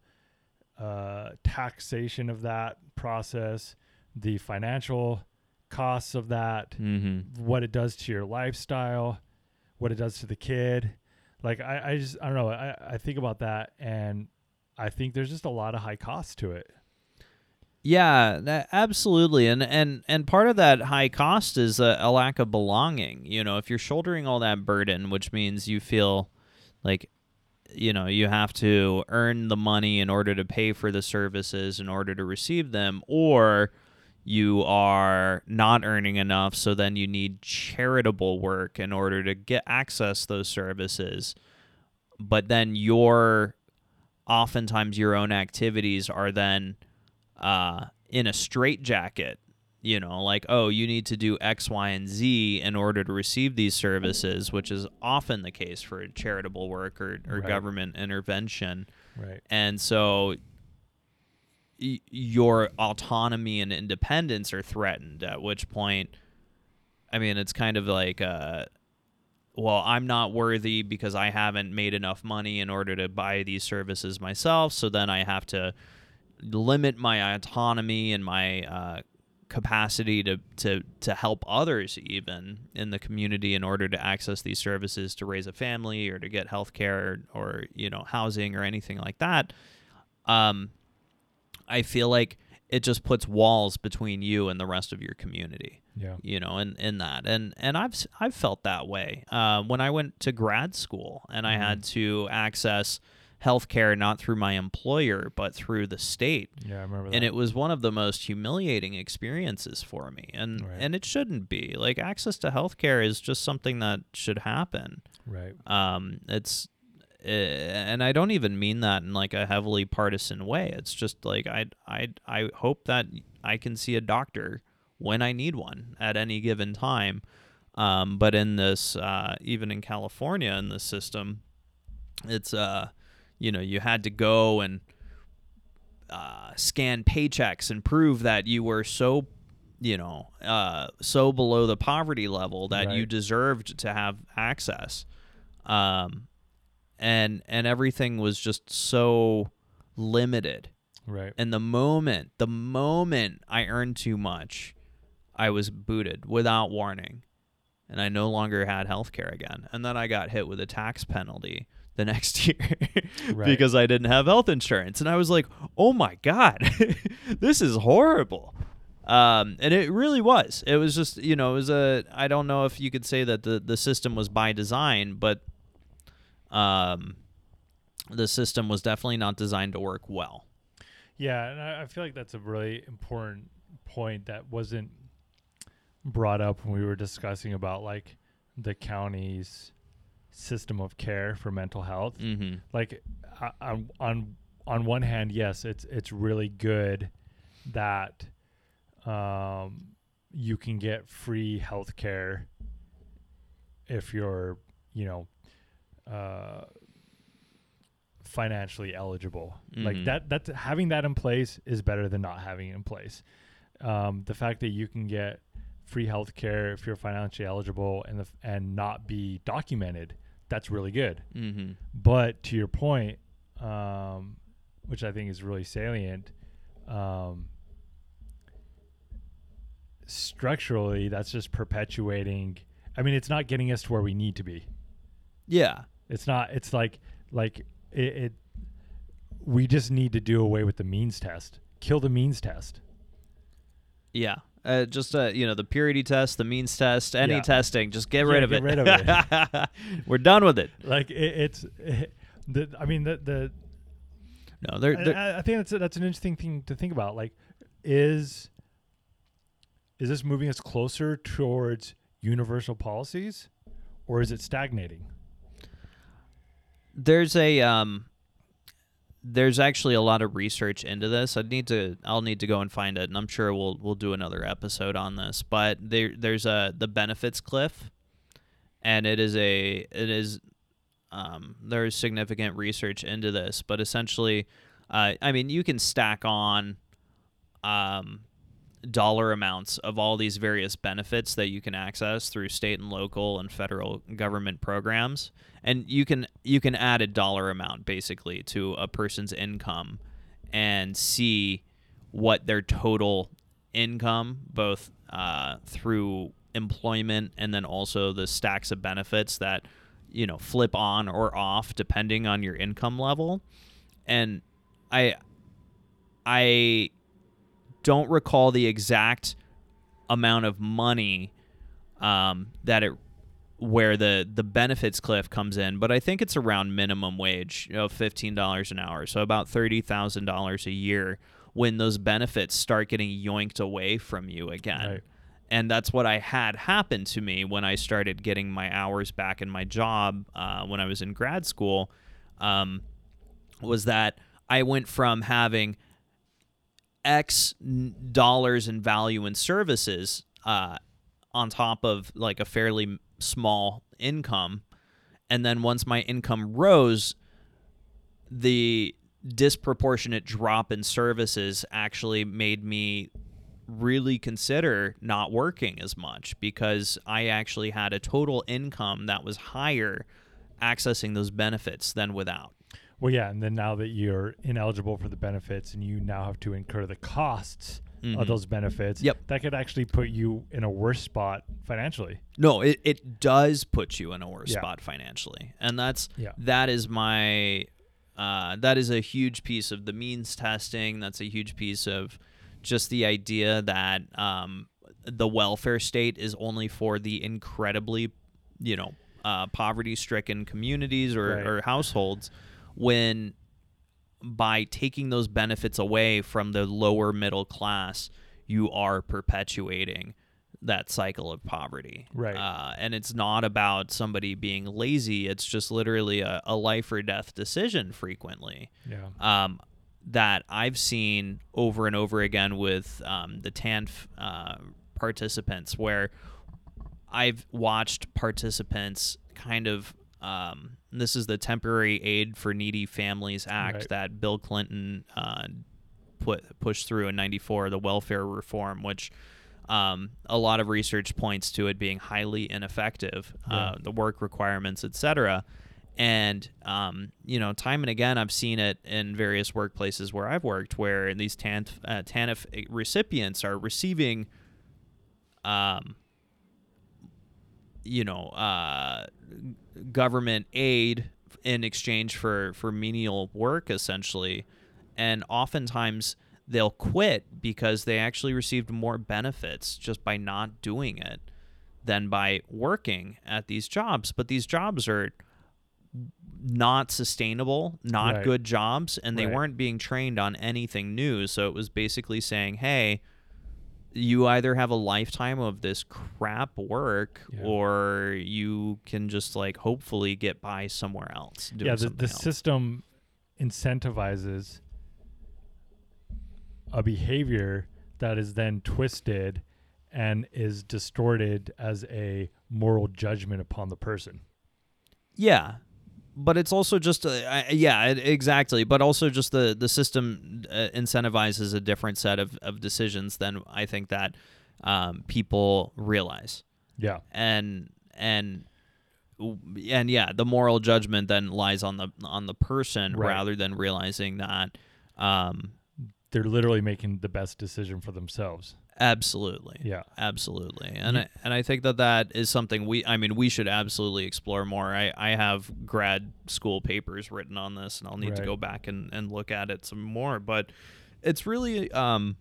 uh taxation of that process the financial costs of that Mhm. what it does to your lifestyle, what it does to the kid. Like I, I just I don't know. I, I think about that and I think there's just a lot of high costs to it. Yeah, that, absolutely, and and and part of that high cost is a, a lack of belonging. You know, if you're shouldering all that burden, which means you feel like, you know, you have to earn the money in order to pay for the services in order to receive them, or you are not earning enough, so then you need charitable work in order to get access those services. But then your oftentimes your own activities are then uh, in a straitjacket. You know, like, oh, you need to do X, Y, and Z in order to receive these services, which is often the case for charitable work or, or Right. government intervention. Right. And so your autonomy and independence are threatened. At which point, I mean, it's kind of like, uh, well, I'm not worthy because I haven't made enough money in order to buy these services myself. So then I have to limit my autonomy and my uh, capacity to, to to help others even in the community in order to access these services to raise a family or to get health care or, or you know housing or anything like that um i feel like it just puts walls between you and the rest of your community Yeah. you know in, in that and and i've i've felt that way uh, when i went to grad school and i had to access healthcare not through my employer but through the state Yeah, I remember that. and it was one of the most humiliating experiences for me and Right. and it shouldn't be like access to healthcare is just something that should happen right. um it's and I don't even mean that in like a heavily partisan way. It's just like I I I hope that I can see a doctor when I need one at any given time. Um, but in this, uh, even in California, in this system, it's uh, you know, you had to go and uh, scan paychecks and prove that you were so, you know, uh, so below the poverty level that you deserved to have access. Um, and and everything was just so limited. Right. And the moment, the moment I earned too much, I was booted without warning. And I no longer had health care again. And then I got hit with a tax penalty the next year Right. because I didn't have health insurance. And I was like, oh my God, this is horrible. Um, and it really was. It was just, you know, it was a, I don't know if you could say that the, the system was by design, but um, the system was definitely not designed to work well. Yeah, and I, I feel like that's a really important point that wasn't brought up when we were discussing about like the county's system of care for mental health. Mm-hmm. Like I, on on on one hand, yes, it's it's really good that um, you can get free health care if you're you know uh, financially eligible. Like Mhm. that that's having that in place is better than not having it in place. Um, the fact that you can get free health care if you're financially eligible and the, f- and not be documented, that's really good. Mm-hmm. But to your point, um, which I think is really salient, um, structurally, that's just perpetuating. I mean, it's not getting us to where we need to be. Yeah. It's not. It's like like it. it we just need to do away with the means test. Kill the means test. Yeah. Uh, just uh, you know, the purity test, the means test, any Yeah. testing, just get Yeah, rid of get it. rid of it. We're done with it. Like it, it's. the, I mean the the No, they're, I- they're I, I think that's a, that's an interesting thing to think about. Like, is is this moving us closer towards universal policies, or is it stagnating? There's a um there's actually a lot of research into this. I'd need to I'll need to go and find it and I'm sure we'll we'll do another episode on this. But there there's a the benefits cliff and it is a it is um there's significant research into this, but essentially uh I mean you can stack on um dollar amounts of all these various benefits that you can access through state and local and federal government programs. And you can you can add a dollar amount basically to a person's income and see what their total income both uh, through employment and then also the stacks of benefits that you know flip on or off depending on your income level. And i i don't recall the exact amount of money um, that it where the the benefits cliff comes in, but I think it's around minimum wage of fifteen dollars an hour, so about thirty thousand dollars a year when those benefits start getting yoinked away from you again. Right. And that's what I had happen to me when I started getting my hours back in my job uh, when I was in grad school. Um, was that I went from having X dollars in value in services uh, on top of like a fairly small income. And then once my income rose, the disproportionate drop in services actually made me really consider not working as much because I actually had a total income that was higher accessing those benefits than without. Well, yeah, and then now that you're ineligible for the benefits and you now have to incur the costs Mhm. of those benefits, Yep. that could actually put you in a worse spot financially. No, it, it does put you in a worse Yeah. spot financially. And that's Yeah. that is my uh, that is a huge piece of the means testing. That's a huge piece of just the idea that um, the welfare state is only for the incredibly, you know, uh, poverty stricken communities or, Right. or households when by taking those benefits away from the lower middle class, you are perpetuating that cycle of poverty. Right. Uh, and it's not about somebody being lazy. It's just literally a, a life or death decision frequently Yeah. um, that I've seen over and over again with um, the TANF uh, participants, where I've watched participants kind of. Um, this is the Temporary Aid for Needy Families Act Right. that Bill Clinton uh, put pushed through in '94, the welfare reform, which um, a lot of research points to it being highly ineffective, uh, the work requirements, etc. And um, you know, time and again, I've seen it in various workplaces where I've worked, where these TANF, uh, TANF recipients are receiving, um, you know, uh, government aid in exchange for for menial work, essentially, and oftentimes they'll quit because they actually received more benefits just by not doing it than by working at these jobs. But these jobs are not sustainable, not Right. good jobs, and they Right. weren't being trained on anything new. So it was basically saying, hey, you either have a lifetime of this crap work Yeah. or you can just like hopefully get by somewhere else doing yeah, the, the else. system incentivizes a behavior that is then twisted and is distorted as a moral judgment upon the person. Yeah, but it's also just I- yeah, it, exactly. But also just the the system uh, incentivizes a different set of, of decisions than I think that um, people realize, Yeah. and and and yeah, the moral judgment then lies on the on the person Right. rather than realizing that. Um, They're literally making the best decision for themselves. Absolutely. Yeah. Absolutely, and I, and I think that that is something we. I mean, we should absolutely explore more. I I have grad school papers written on this, and I'll need to go back and and look at it some more. But it's really um,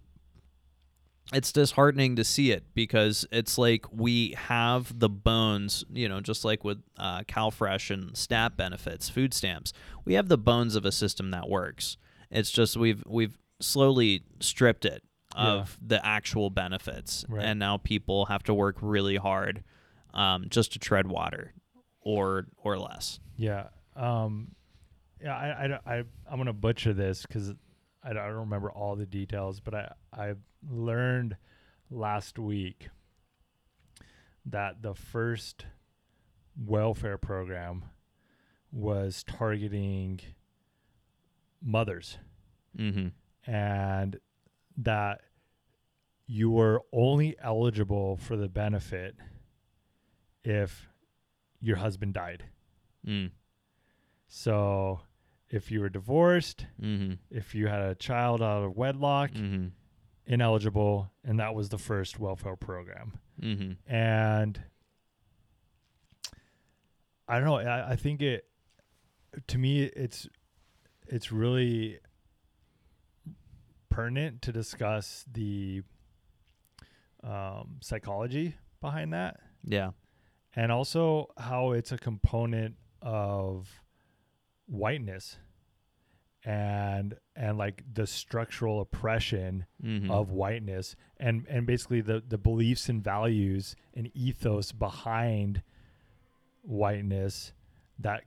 it's disheartening to see it because it's like we have the bones, you know, just like with uh, CalFresh and SNAP benefits, food stamps. We have the bones of a system that works. It's just we've we've slowly stripped it of the actual benefits, Right. and now people have to work really hard um, just to tread water, or or less. Yeah. Um, yeah. I, I, I, I'm going to butcher this because I, don't- I don't remember all the details, but I, I learned last week that the first welfare program was targeting mothers Mm-hmm. and that you were only eligible for the benefit if your husband died. Mm. So if you were divorced, Mm-hmm. if you had a child out of wedlock, Mm-hmm. ineligible, and that was the first welfare program. Mm-hmm. And I don't know. I, I think it to me it's it's really pertinent to discuss the um, psychology behind that Yeah. and also how it's a component of whiteness and and like the structural oppression Mm-hmm. of whiteness and and basically the the beliefs and values and ethos behind whiteness that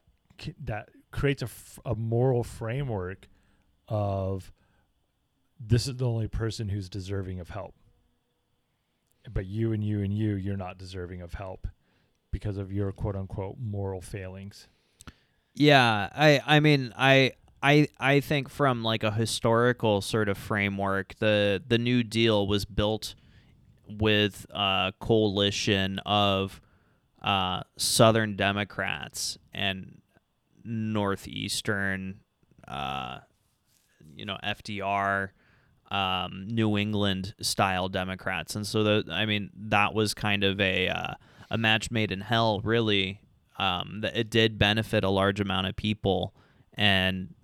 that creates a, f- a moral framework of this is the only person who's deserving of help. But you and you and you you're not deserving of help because of your quote unquote moral failings. Yeah, I I mean I I I think from like a historical sort of framework, the the New Deal was built with a coalition of uh, Southern Democrats and Northeastern, uh, you know, FDR, um, New England style Democrats, and so the I mean that was kind of a uh, a match made in hell, really. Um, that it did benefit a large amount of people, and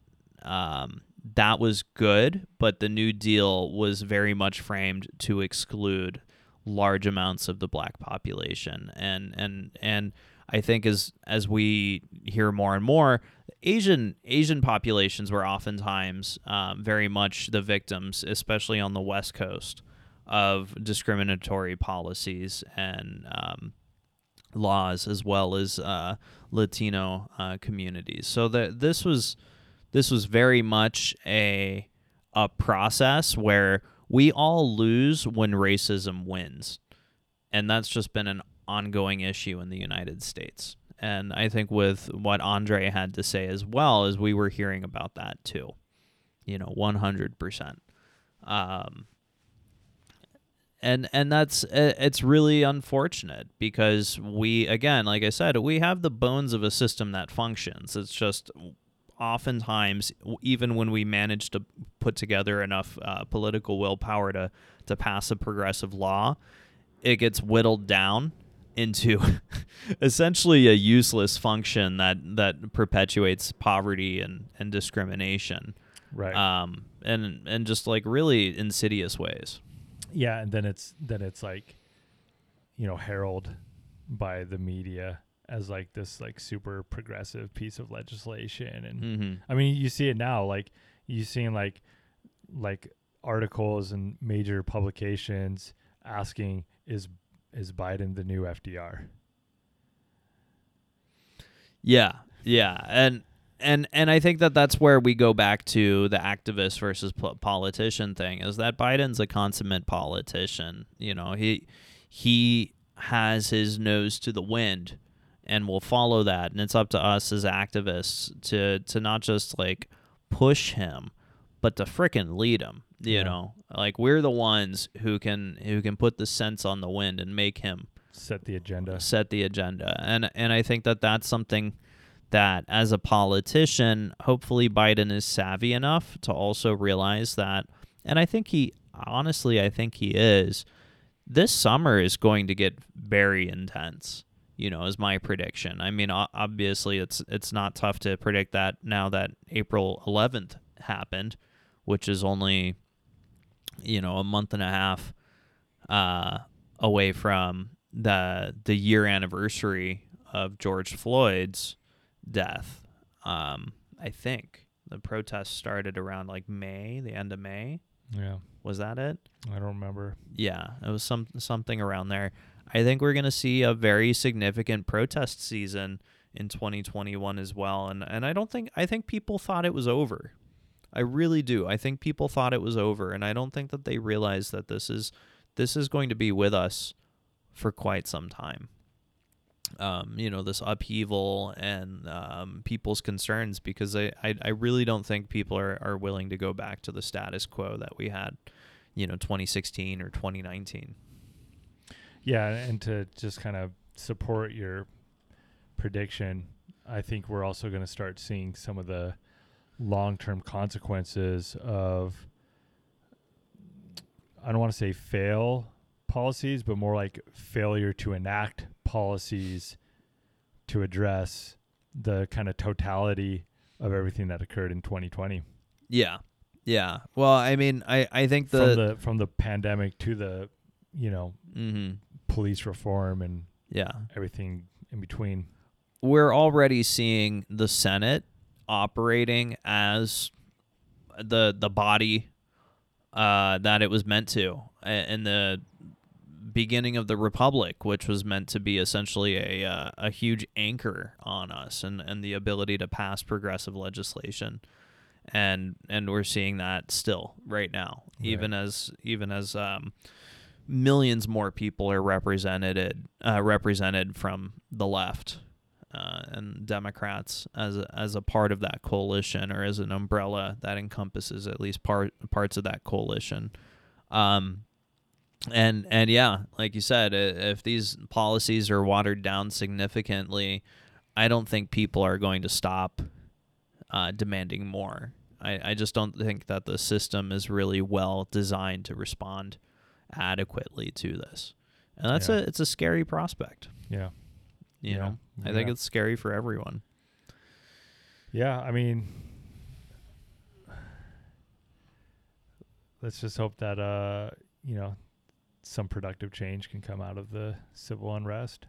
um, that was good. But the New Deal was very much framed to exclude large amounts of the black population, and and and I think as as we hear more and more, Asian Asian populations were oftentimes um, very much the victims, especially on the West Coast, of discriminatory policies and um, laws, as well as uh, Latino uh, communities. So that this was this was very much a a process where we all lose when racism wins, and that's just been an ongoing issue in the United States. And I think with what Andre had to say as well, as we were hearing about that too, you know, one hundred percent. Um, and and that's it's really unfortunate because we again, like I said, we have the bones of a system that functions. It's just oftentimes, even when we manage to put together enough uh, political willpower to to pass a progressive law, it gets whittled down into essentially a useless function that that perpetuates poverty and, and discrimination. Right. Um and and just like really insidious ways. Yeah, and then it's then it's like you know, heralded by the media as like this like super progressive piece of legislation and Mm-hmm. I mean you see it now like you seeing like like articles and major publications asking is is Biden the new FDR? Yeah, yeah, and and and I think that that's where we go back to the activist versus po- politician thing. Is that Biden's a consummate politician? You know, he he has his nose to the wind, and will follow that. And it's up to us as activists to to not just like push him, but to frickin' lead him. You Yeah. know, like we're the ones who can who can put the sense on the wind and make him Set the agenda. set the agenda and and I think that that's something that as a politician hopefully Biden is savvy enough to also realize that and I think he honestly I think he is this summer is going to get very intense you know is my prediction I mean obviously it's it's not tough to predict that now that April 11th happened which is only you know a month and a half uh, away from the the year anniversary of George Floyd's death. Um, I think the protests started around like May, the end of May. Yeah. Was that it? I don't remember. Yeah, it was some something around there. I think we're gonna see a very significant protest season in 2021 as well, and and I don't think I think people thought it was over. I really do. I think people thought it was over, and I don't think that they realize that this is this is going to be with us for quite some time. Um, you know, this upheaval and um, people's concerns, because I, I, I really don't think people are, are willing to go back to the status quo that we had, you know, 2016 or 2019. Yeah, and to just kind of support your prediction, I think we're also going to start seeing some of the long-term consequences of I don't want to say fail policies, but more like failure to enact policies to address the kind of totality of everything that occurred in 2020 Yeah. Yeah. Well, I mean, I, I think the from the, from the pandemic to the you know hmm police reform and yeah, everything in between. we're already seeing the Senate operating as the the body uh, that it was meant to in the beginning of the republic, which was meant to be essentially a uh, a huge anchor on us and, and the ability to pass progressive legislation. And and we're seeing that still right now, even as even as um, millions more people are represented uh, represented from the left uh, and Democrats as a, as a part of that coalition or as an umbrella that encompasses at least part parts of that coalition. Um, and and yeah, like you said, if these policies are watered down significantly, I don't think people are going to stop uh, demanding more. I, I just don't think that the system is really well designed to respond adequately to this, and that's Yeah. a it's a scary prospect. Yeah. You Yeah. know, I think it's scary for everyone. Yeah, I mean, let's just hope that uh, you know, some productive change can come out of the civil unrest.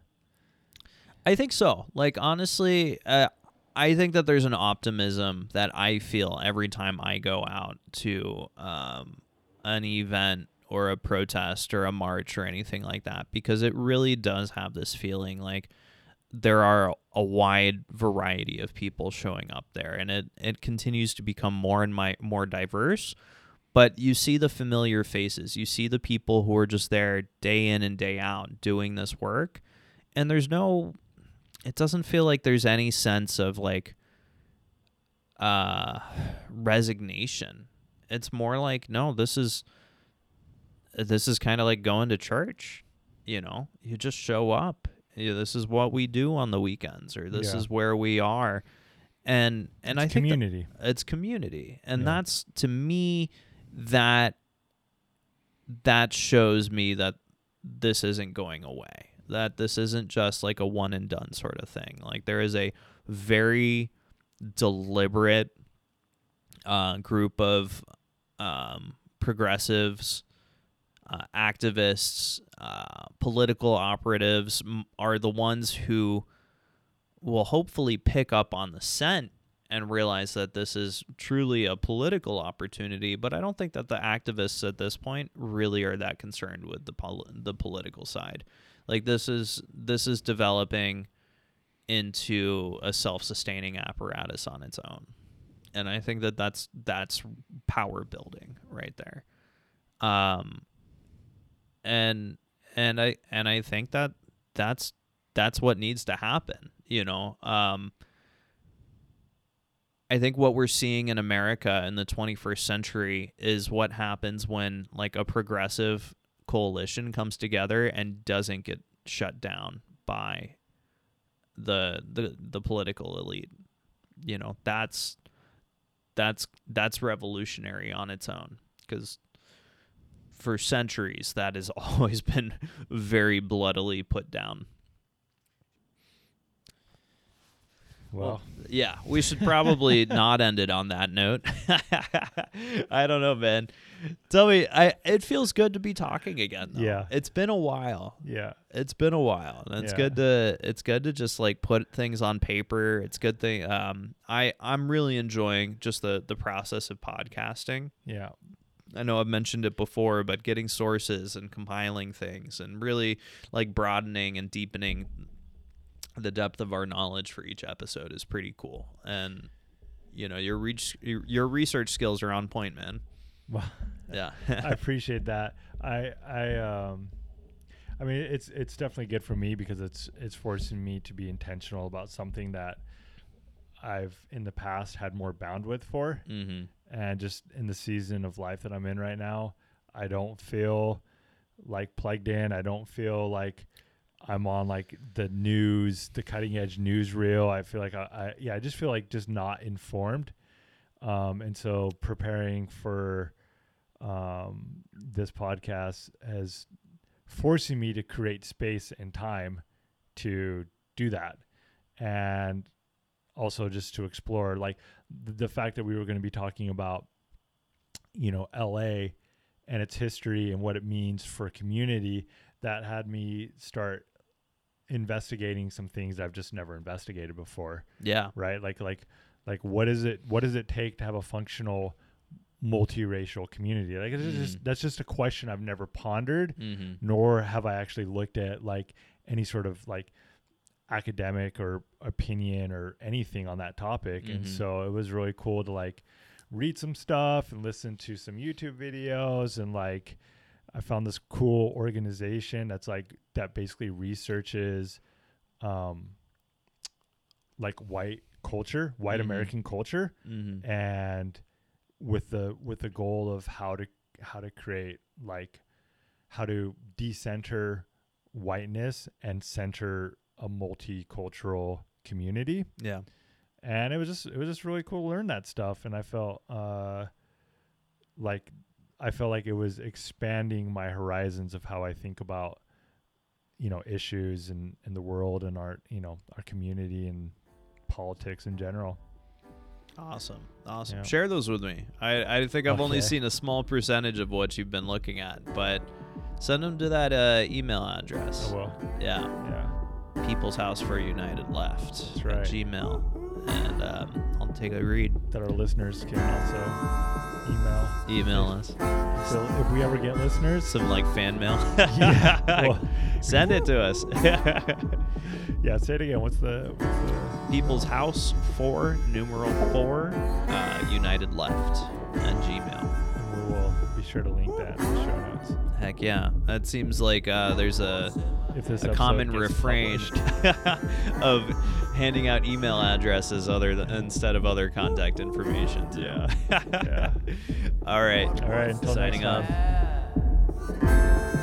I think so. Like honestly, uh, I think that there's an optimism that I feel every time I go out to um, an event or a protest or a march or anything like that because it really does have this feeling like there are a wide variety of people showing up there and it, it continues to become more and my, more diverse. But you see the familiar faces. You see the people who are just there day in and day out doing this work. And there's no it doesn't feel like there's any sense of like uh resignation. It's more like no this is this is kind of like going to church you know? You just show up You- this is what we do on the weekends or this Yeah. is where we are and and It's i think community. it's community and Yeah. that's to me that that shows me that this isn't going away that this isn't just like a one and done sort of thing like there is a very deliberate uh, group of um, progressives uh, activists uh, political operatives are the ones who will hopefully pick up on the scent and realize that this is truly a political opportunity. But I don't think that the activists at this point really are that concerned with the pol- the political side. Like this is this is developing into a self-sustaining apparatus on its own, and I think that that's that's power building right there. Um, and and I and I think that that's that's what needs to happen. You know, um, I think what we're seeing in America in the 21st century is what happens when like a progressive coalition comes together and doesn't get shut down by the the the political elite. You know, that's that's that's revolutionary on its own because for centuries that has always been very bloodily put down. Well, Yeah, we should probably not end it on that note. I don't know, man. Tell me, I it feels good to be talking again. Though. Yeah. it's been a while. yeah, It's been a while, and it's Yeah. good to it's good to just like put things on paper. It's good thing. Um, I I'm really enjoying just the the process of podcasting. yeah, I know I've mentioned it before, but getting sources and compiling things and really like broadening and deepening the depth of our knowledge for each episode is pretty cool. And you know, your reach your, research skills are on point, man. well, Yeah. I appreciate that. I I um, I mean it's it's definitely good for me because it's it's forcing me to be intentional about something that I've in the past had more bandwidth for. mhm. and just in the season of life that I'm in right now, I don't feel like plugged in. I don't feel like I'm on like the news, the cutting edge newsreel. I feel like I, I yeah, I just feel like just not informed. Um, and so preparing for um, this podcast has forcing me to create space and time to do that, and also just to explore like the fact that we were going to be talking about you know LA and its history and what it means for a community that had me start investigating some things I've just never investigated before Yeah. right like like like what is it what does it take to have a functional multiracial community like it's just Mm. that's just a question I've never pondered Mhm. nor have I actually looked at like any sort of like academic or opinion or anything on that topic. And Mhm. so it was really cool to like read some stuff and listen to some YouTube videos and like I found this cool organization that's like that basically researches um like white culture, white Mhm. American culture, Mm-hmm. and with the with the goal of how to how to create like how to decenter whiteness and center a multicultural community Yeah. and it was just it was just really cool to learn that stuff and i felt uh like i felt like it was expanding my horizons of how i think about you know issues in in the world and our you know our community and politics in general Awesome. Awesome. Yeah. Share those with me. I, I think I've only seen a small percentage of what you've been looking at, but send them to that uh, email address. oh well Yeah. yeah People's House for United Left. That's at right. Gmail. And um, I'll take a read. that our listeners can also email Email us. so if we ever get listeners Some like fan mail. yeah well, Send it to us. yeah say it again what's the, what's the People's House for numeral four uh, United Left and Gmail. and we will be sure to link that in the show notes Heck yeah. That seems like uh, there's a if this a common gets refrain of handing out email addresses other than instead of other contact information. too. Yeah. Yeah. All right. All right, until Signing next off. time.